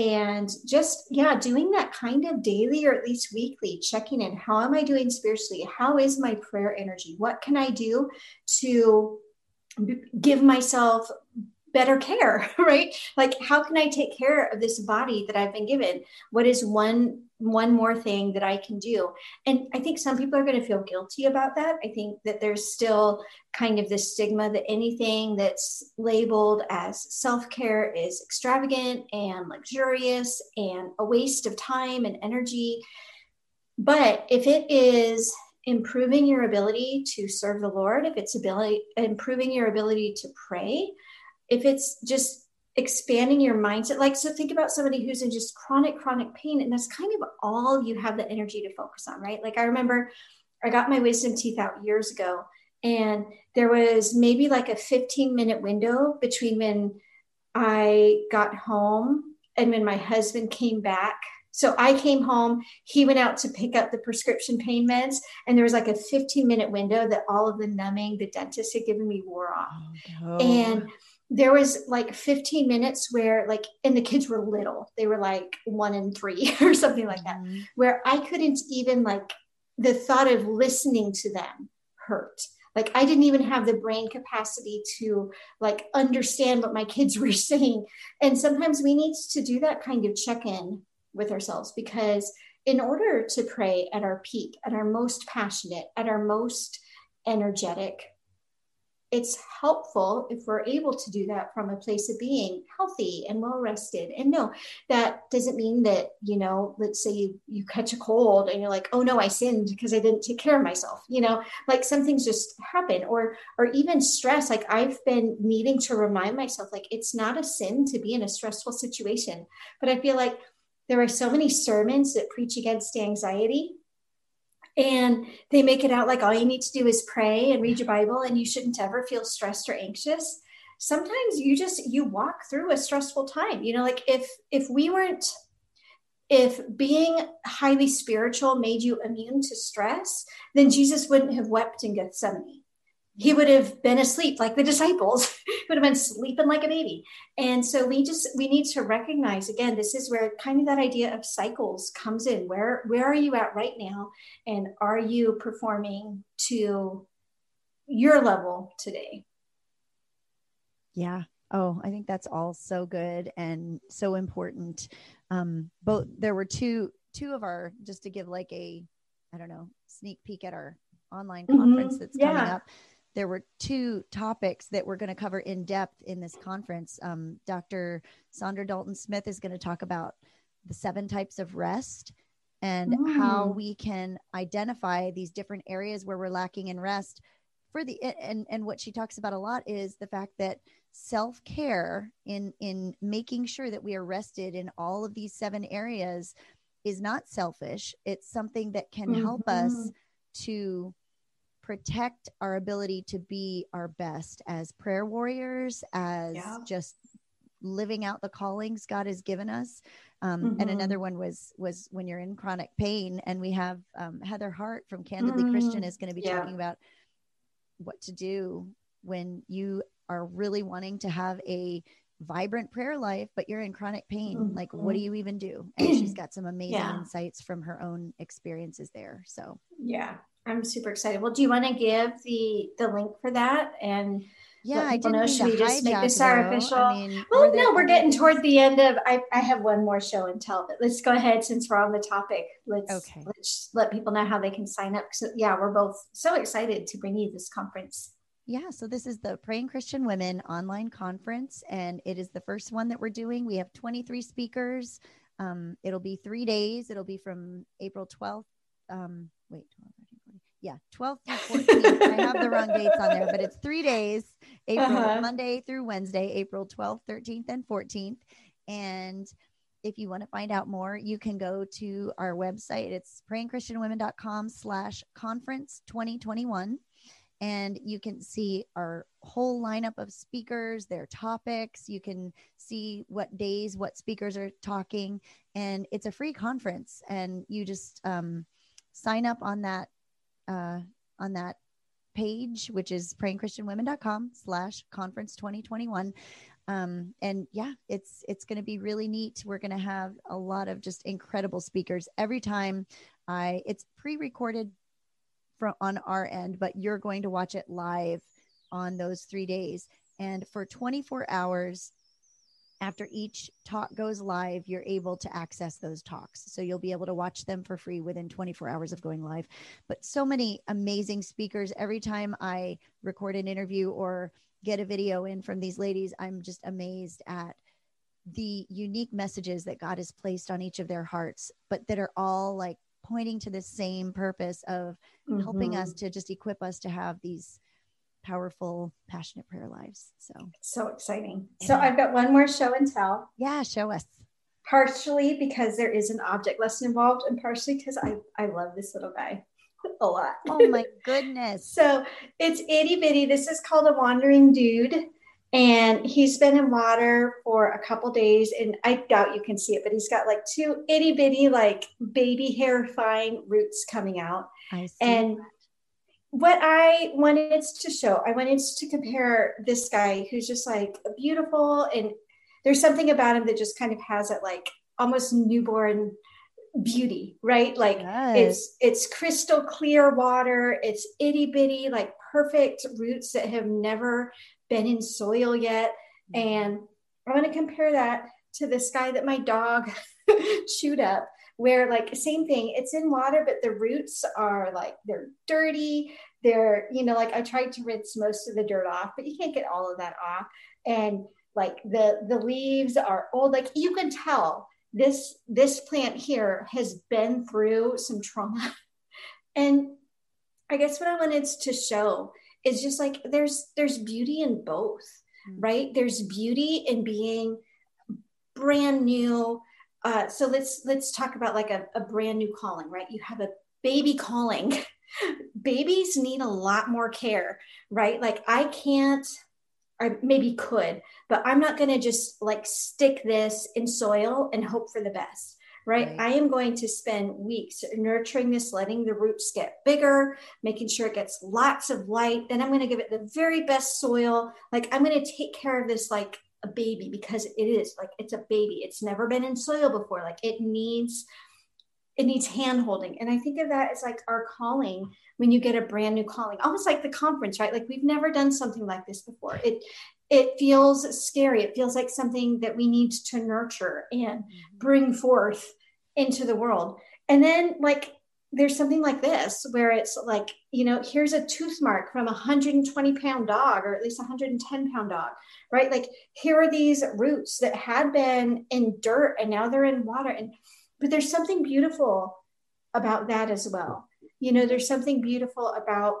and just yeah doing that kind of daily or at least weekly checking in how am i doing spiritually? How is my prayer energy? What can i do to b- give myself better care right? Like how can i take care of this body that i've been given? What is one one more thing that i can do. And i think some people are going to feel guilty about that. I think that there's still kind of this stigma that anything that's labeled as self-care is extravagant and luxurious and a waste of time and energy. But if it is improving your ability to serve the lord if it's ability improving your ability to pray if it's just expanding your mindset. Like so think about somebody who's in just chronic chronic pain and that's kind of all you have the energy to focus on right? Like i remember i got my wisdom teeth out years ago and there was maybe like a 15 minute window between when i got home and when my husband came back. So i came home he went out to pick up the prescription pain meds and there was like a 15 minute window that all of the numbing the dentist had given me wore off. Oh, and there was like 15 minutes where like and the kids were little. They were like one and three or something like that Mhm. where i couldn't even like the thought of listening to them hurt. Like i didn't even have the brain capacity to like understand what my kids were saying. And sometimes we need to do that kind of check-in with ourselves because in order to pray at our peak at our most passionate at our most energetic it's helpful if we're able to do that from a place of being healthy and well rested and no that doesn't mean that you know let's say you you catch a cold and you're like oh no i sinned because i didn't take care of myself you know? Like some things just happen or or even stress. Like i've been needing to remind myself like it's not a sin to be in a stressful situation. But i feel like there are so many sermons that preach against anxiety and they make it out like all you need to do is pray and read your bible and you shouldn't ever feel stressed or anxious. Sometimes you just you walk through a stressful time. You know like if if we weren't if being highly spiritual made you immune to stress then jesus wouldn't have wept in gethsemane he would have been asleep like the disciples he would have been sleeping like a baby and so we just we need to recognize again this is where kind of that idea of cycles comes in where where are you at right now and are you performing to your level today Yeah. Oh, I think that's all so good and so important. Um, both there were two two of our just to give like a I don't know sneak peek at our online Mhm. conference that's coming Yeah. up. There were two topics that we're going to cover in depth in this conference. Um, Dr. Saundra Dalton Smith is going to talk about the seven types of rest and how Mm. we can identify these different areas where we're lacking in rest for the and and what she talks about a lot is the fact that self-care in in making sure that we are rested in all of these seven areas is not selfish it's something that can mm-hmm. help us mm-hmm. to protect our ability to be our best as prayer warriors as yeah. just living out the callings god has given us um, mm-hmm. and another one was was when you're in chronic pain and we have um, heather hart from candidly mm-hmm. christian is going to be yeah. talking about what to do when you are really wanting to have a vibrant prayer life, but you're in chronic pain. Mm-hmm. Like, what do you even do? And she's got some amazing yeah. insights from her own experiences there. So, yeah, I'm super excited. Well, do you want to give the the link for that and? Yeah, I didn't know. Should we just make this our official? I mean, well, no, we're getting toward the end of. I, I have one more show and tell, but let's go ahead since we're on the topic. Let's okay. let's let people know how they can sign up. So yeah, we're both so excited to bring you this conference. Yeah, so this is the Praying Christian Women online conference, and it is the first one that we're doing. We have 23 speakers. Um, it'll be three days. It'll be from April 12th. Um, wait, 12, 13, yeah, 12th through 14th. I have the wrong dates on there, but it's three days April, uh-huh. Monday through Wednesday, April 12th, 13th, and 14th. And if you want to find out more, you can go to our website. It's prayingchristianwomen.com slash conference 2021 and you can see our whole lineup of speakers, their topics. You can see what days, what speakers are talking, and it's a free conference. And you just um, sign up on that uh, on that page, which is prayingchristianwomen.com slash conference 2021. Um, and yeah, it's it's going to be really neat. We're going to have a lot of just incredible speakers every time. I it's pre-recorded from on our end, but you're going to watch it live on those three days. And for 24 hours after each talk goes live, you're able to access those talks. So you'll be able to watch them for free within 24 hours of going live. But so many amazing speakers. Every time I record an interview or get a video in from these ladies, I'm just amazed at the unique messages that God has placed on each of their hearts, but that are all like pointing to the same purpose of mm-hmm. helping us to just equip us to have these powerful, passionate prayer lives. So, so exciting. Yeah. So, I've got one more show and tell. Yeah, show us. Partially because there is an object lesson involved, and partially because I, I love this little guy a lot. Oh my goodness. so, it's itty bitty. This is called a wandering dude and he's been in water for a couple days and i doubt you can see it but he's got like two itty bitty like baby hair fine roots coming out and what i wanted to show i wanted to compare this guy who's just like beautiful and there's something about him that just kind of has it like almost newborn beauty right like yes. it's it's crystal clear water it's itty bitty like perfect roots that have never been in soil yet. Mm-hmm. And I want to compare that to this guy that my dog chewed up, where like same thing, it's in water, but the roots are like they're dirty. They're, you know, like I tried to rinse most of the dirt off, but you can't get all of that off. And like the the leaves are old, like you can tell this this plant here has been through some trauma. and I guess what I wanted to show is just like there's there's beauty in both mm-hmm. right there's beauty in being brand new uh, so let's let's talk about like a, a brand new calling right you have a baby calling babies need a lot more care right like i can't I maybe could, but I'm not going to just like stick this in soil and hope for the best right? right? I am going to spend weeks nurturing this, letting the roots get bigger, making sure it gets lots of light. Then I'm going to give it the very best soil. Like I'm going to take care of this like a baby because it is like it's a baby. It's never been in soil before. Like it needs it needs hand holding. And I think of that as like our calling when you get a brand new calling, almost like the conference, right? Like we've never done something like this before. It it feels scary. It feels like something that we need to nurture and mm-hmm. bring forth into the world. And then, like, there's something like this where it's like, you know, here's a tooth mark from a 120 pound dog, or at least 110 pound dog, right? Like, here are these roots that had been in dirt and now they're in water. And, but there's something beautiful about that as well. You know, there's something beautiful about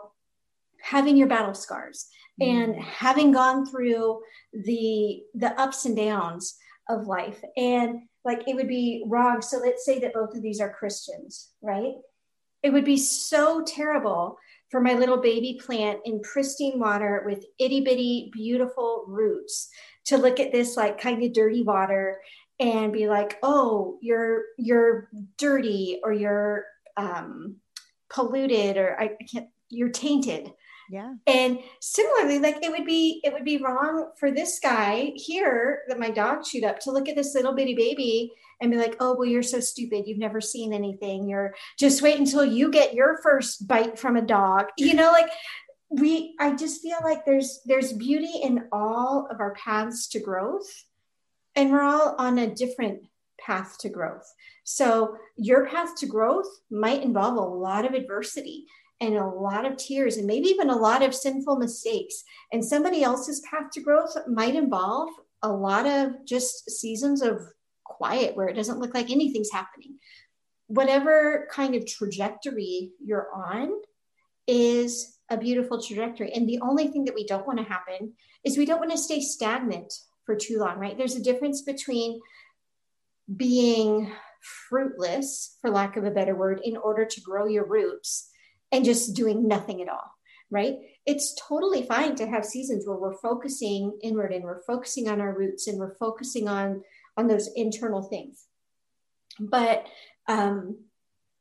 having your battle scars and mm. having gone through the the ups and downs of life and like it would be wrong so let's say that both of these are christians right it would be so terrible for my little baby plant in pristine water with itty bitty beautiful roots to look at this like kind of dirty water and be like oh you're you're dirty or you're um, polluted or I, I can't you're tainted. Yeah. And similarly like it would be it would be wrong for this guy here that my dog chewed up to look at this little bitty baby and be like oh well you're so stupid. You've never seen anything. You're just wait until you get your first bite from a dog. You know like we i just feel like there's there's beauty in all of our paths to growth and we're all on a different path to growth. So your path to growth might involve a lot of adversity and a lot of tears and maybe even a lot of sinful mistakes. And somebody else's path to growth might involve a lot of just seasons of quiet where it doesn't look like anything's happening. Whatever kind of trajectory you're on is a beautiful trajectory. And the only thing that we don't want to happen is we don't want to stay stagnant for too long, right? There's a difference between being fruitless, for lack of a better word, in order to grow your roots and just doing nothing at all, right? It's totally fine to have seasons where we're focusing inward and we're focusing on our roots and we're focusing on on those internal things. But um,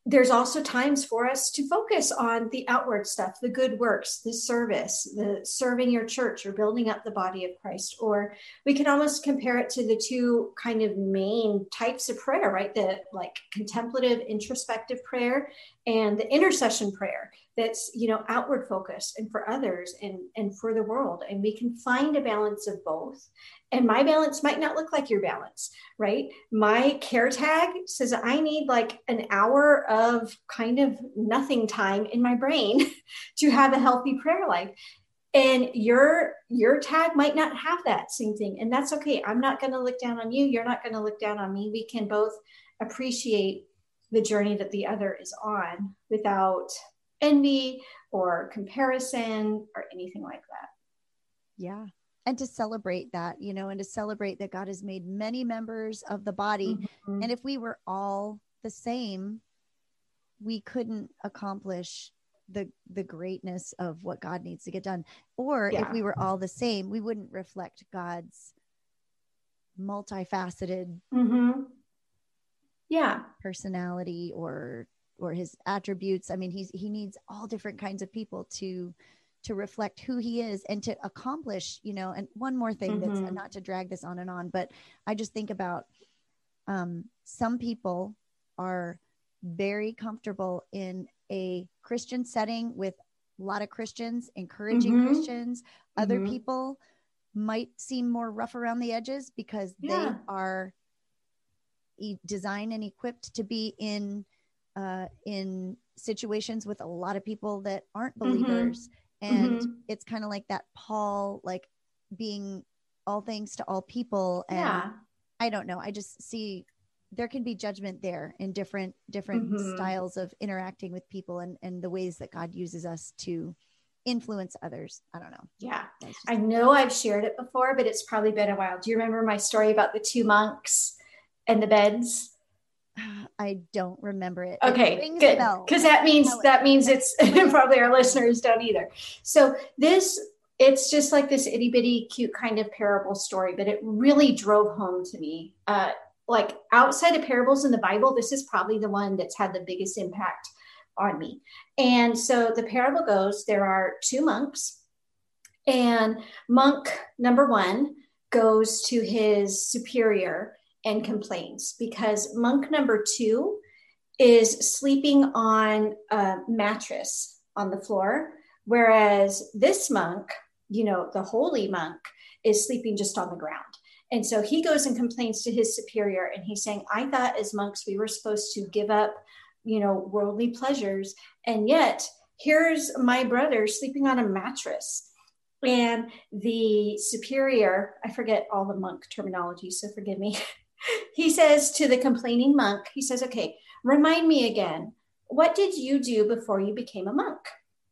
there's also times for us to focus on the outward stuff, the good works, the service, the serving your church or building up the body of Christ. Or we can almost compare it to the two kind of main types of prayer, right? The like contemplative, introspective prayer and the intercession prayer that's you know outward focused and for others and and for the world and we can find a balance of both and my balance might not look like your balance right? My care tag says i need like an hour of kind of nothing time in my brain to have a healthy prayer life. And your your tag might not have that same thing and that's okay. I'm not going to look down on you. You're not going to look down on me. We can both appreciate the journey that the other is on without envy or comparison or anything like that. Yeah. And to celebrate that, you know, and to celebrate that God has made many members of the body. Mm-hmm. And if we were all the same, we couldn't accomplish the the greatness of what God needs to get done. Or yeah. if we were all the same, we wouldn't reflect God's multifaceted mm-hmm. yeah personality or or his attributes i mean he's he needs all different kinds of people to to reflect who he is and to accomplish you know and one more thing mm-hmm. that's not to drag this on and on but i just think about um, some people are very comfortable in a christian setting with a lot of christians encouraging mm-hmm. christians other mm-hmm. people might seem more rough around the edges because yeah. they are designed and equipped to be in uh, in situations with a lot of people that aren't mm-hmm. believers. And mm-hmm. it's kind of like that paul like being all things to all people and yeah. i don't know i just see there can be judgment there in different different mm-hmm. styles of interacting with people and and the ways that god uses us to influence others i don't know yeah i know i've shared it before but it's probably been a while do you remember my story about the two monks and the beds I don't remember it. Okay, it good. Because that means that means it's probably our listeners don't either. So this it's just like this itty bitty cute kind of parable story, but it really drove home to me. Uh, like outside of parables in the Bible, this is probably the one that's had the biggest impact on me. And so the parable goes: there are two monks, and monk number one goes to his superior and complains because monk number two is sleeping on a mattress on the floor, whereas this monk, you know, the holy monk, is sleeping just on the ground. And so he goes and complains to his superior, and he's saying, I thought as monks we were supposed to give up, you know, worldly pleasures. And yet here's my brother sleeping on a mattress. And the superior, I forget all the monk terminology, so forgive me, he says to the complaining monk, he says, okay, remind me again, what did you do before you became a monk?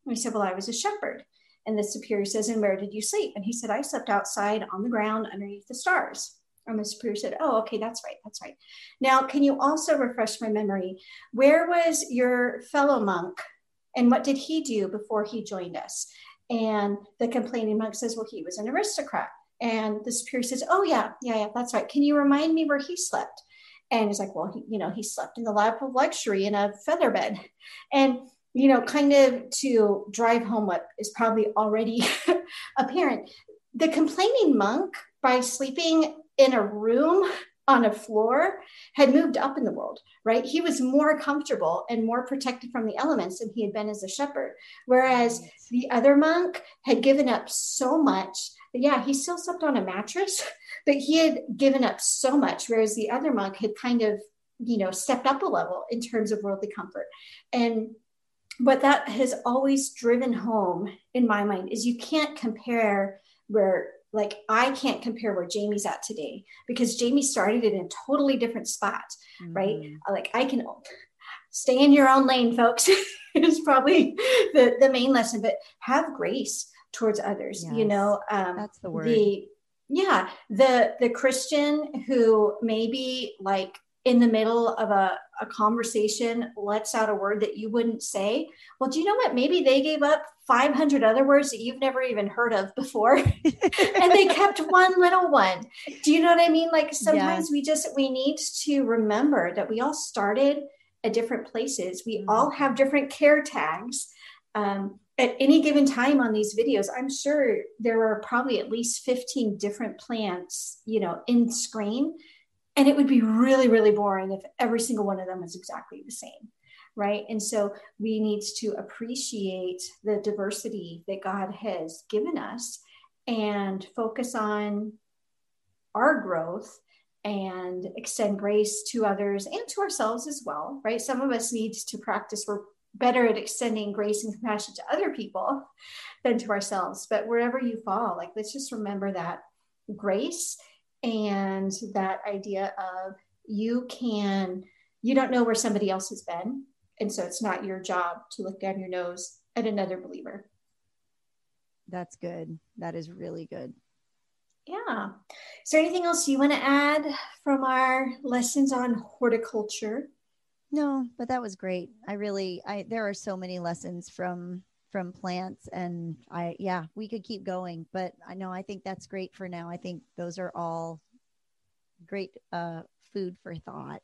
And he said, well, I was a shepherd. And the superior says, And where did you sleep? And he said, I slept outside on the ground underneath the stars. And the superior said, Oh, okay, that's right. That's right. Now, can you also refresh my memory? Where was your fellow monk and what did he do before he joined us? And the complaining monk says, Well, he was an aristocrat. And the superior says, Oh, yeah, yeah, yeah, that's right. Can you remind me where he slept? And he's like, Well, he, you know, he slept in the lap of luxury in a feather bed. And you know, kind of to drive home what is probably already apparent. The complaining monk, by sleeping in a room on a floor, had moved up in the world, right? He was more comfortable and more protected from the elements than he had been as a shepherd. Whereas the other monk had given up so much. Yeah, he still slept on a mattress, but he had given up so much. Whereas the other monk had kind of, you know, stepped up a level in terms of worldly comfort. And what that has always driven home in my mind is you can't compare where like I can't compare where Jamie's at today because Jamie started in a totally different spot, mm-hmm. right? Like I can stay in your own lane, folks, is probably the, the main lesson, but have grace towards others, yes. you know, um, that's the word. The, yeah, the, the Christian who maybe like in the middle of a, a conversation lets out a word that you wouldn't say. Well, do you know what? Maybe they gave up 500 other words that you've never even heard of before and they kept one little one. Do you know what I mean? Like sometimes we just, we need to remember that we all started at different places. We mm-hmm. all have different care tags. Um, at any given time on these videos, I'm sure there are probably at least 15 different plants, you know, in screen and it would be really, really boring if every single one of them was exactly the same. Right. And so we need to appreciate the diversity that God has given us and focus on our growth and extend grace to others and to ourselves as well. Right. Some of us need to practice, better at extending grace and compassion to other people than to ourselves. But wherever you fall, like let's just remember that grace and that idea of you can you don't know where somebody else has been. And so it's not your job to look down your nose at another believer. That's good. That is really good. Yeah. Is there anything else you want to add from our lessons on horticulture no but that was great. I really i there are so many lessons from from plants and i yeah we could keep going but i know i think that's great for now. I think those are all great uh food for thought.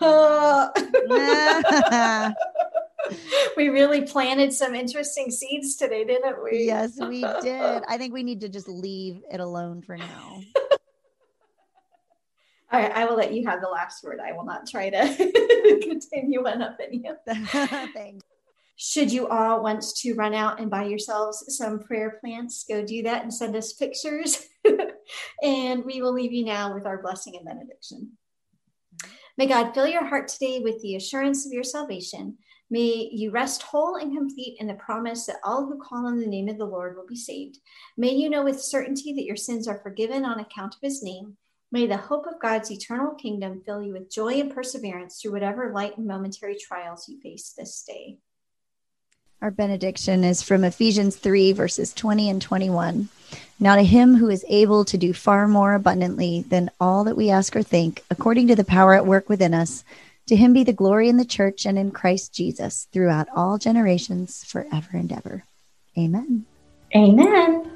We really planted some interesting seeds today didn't we? Yes we did. I think we need to just leave it alone for now right, I will let you have the last word. I will not try to continue one up in you. Thanks should you all want to run out and buy yourselves some prayer plants, go do that and send us pictures. and we will leave you now with our blessing and benediction. May God fill your heart today with the assurance of your salvation. May you rest whole and complete in the promise that all who call on the name of the Lord will be saved. May you know with certainty that your sins are forgiven on account of his name. May the hope of God's eternal kingdom fill you with joy and perseverance through whatever light and momentary trials you face this day. Our benediction is from Ephesians 3, verses 20 and 21. Now, to him who is able to do far more abundantly than all that we ask or think, according to the power at work within us, to him be the glory in the church and in Christ Jesus throughout all generations, forever and ever. Amen. Amen.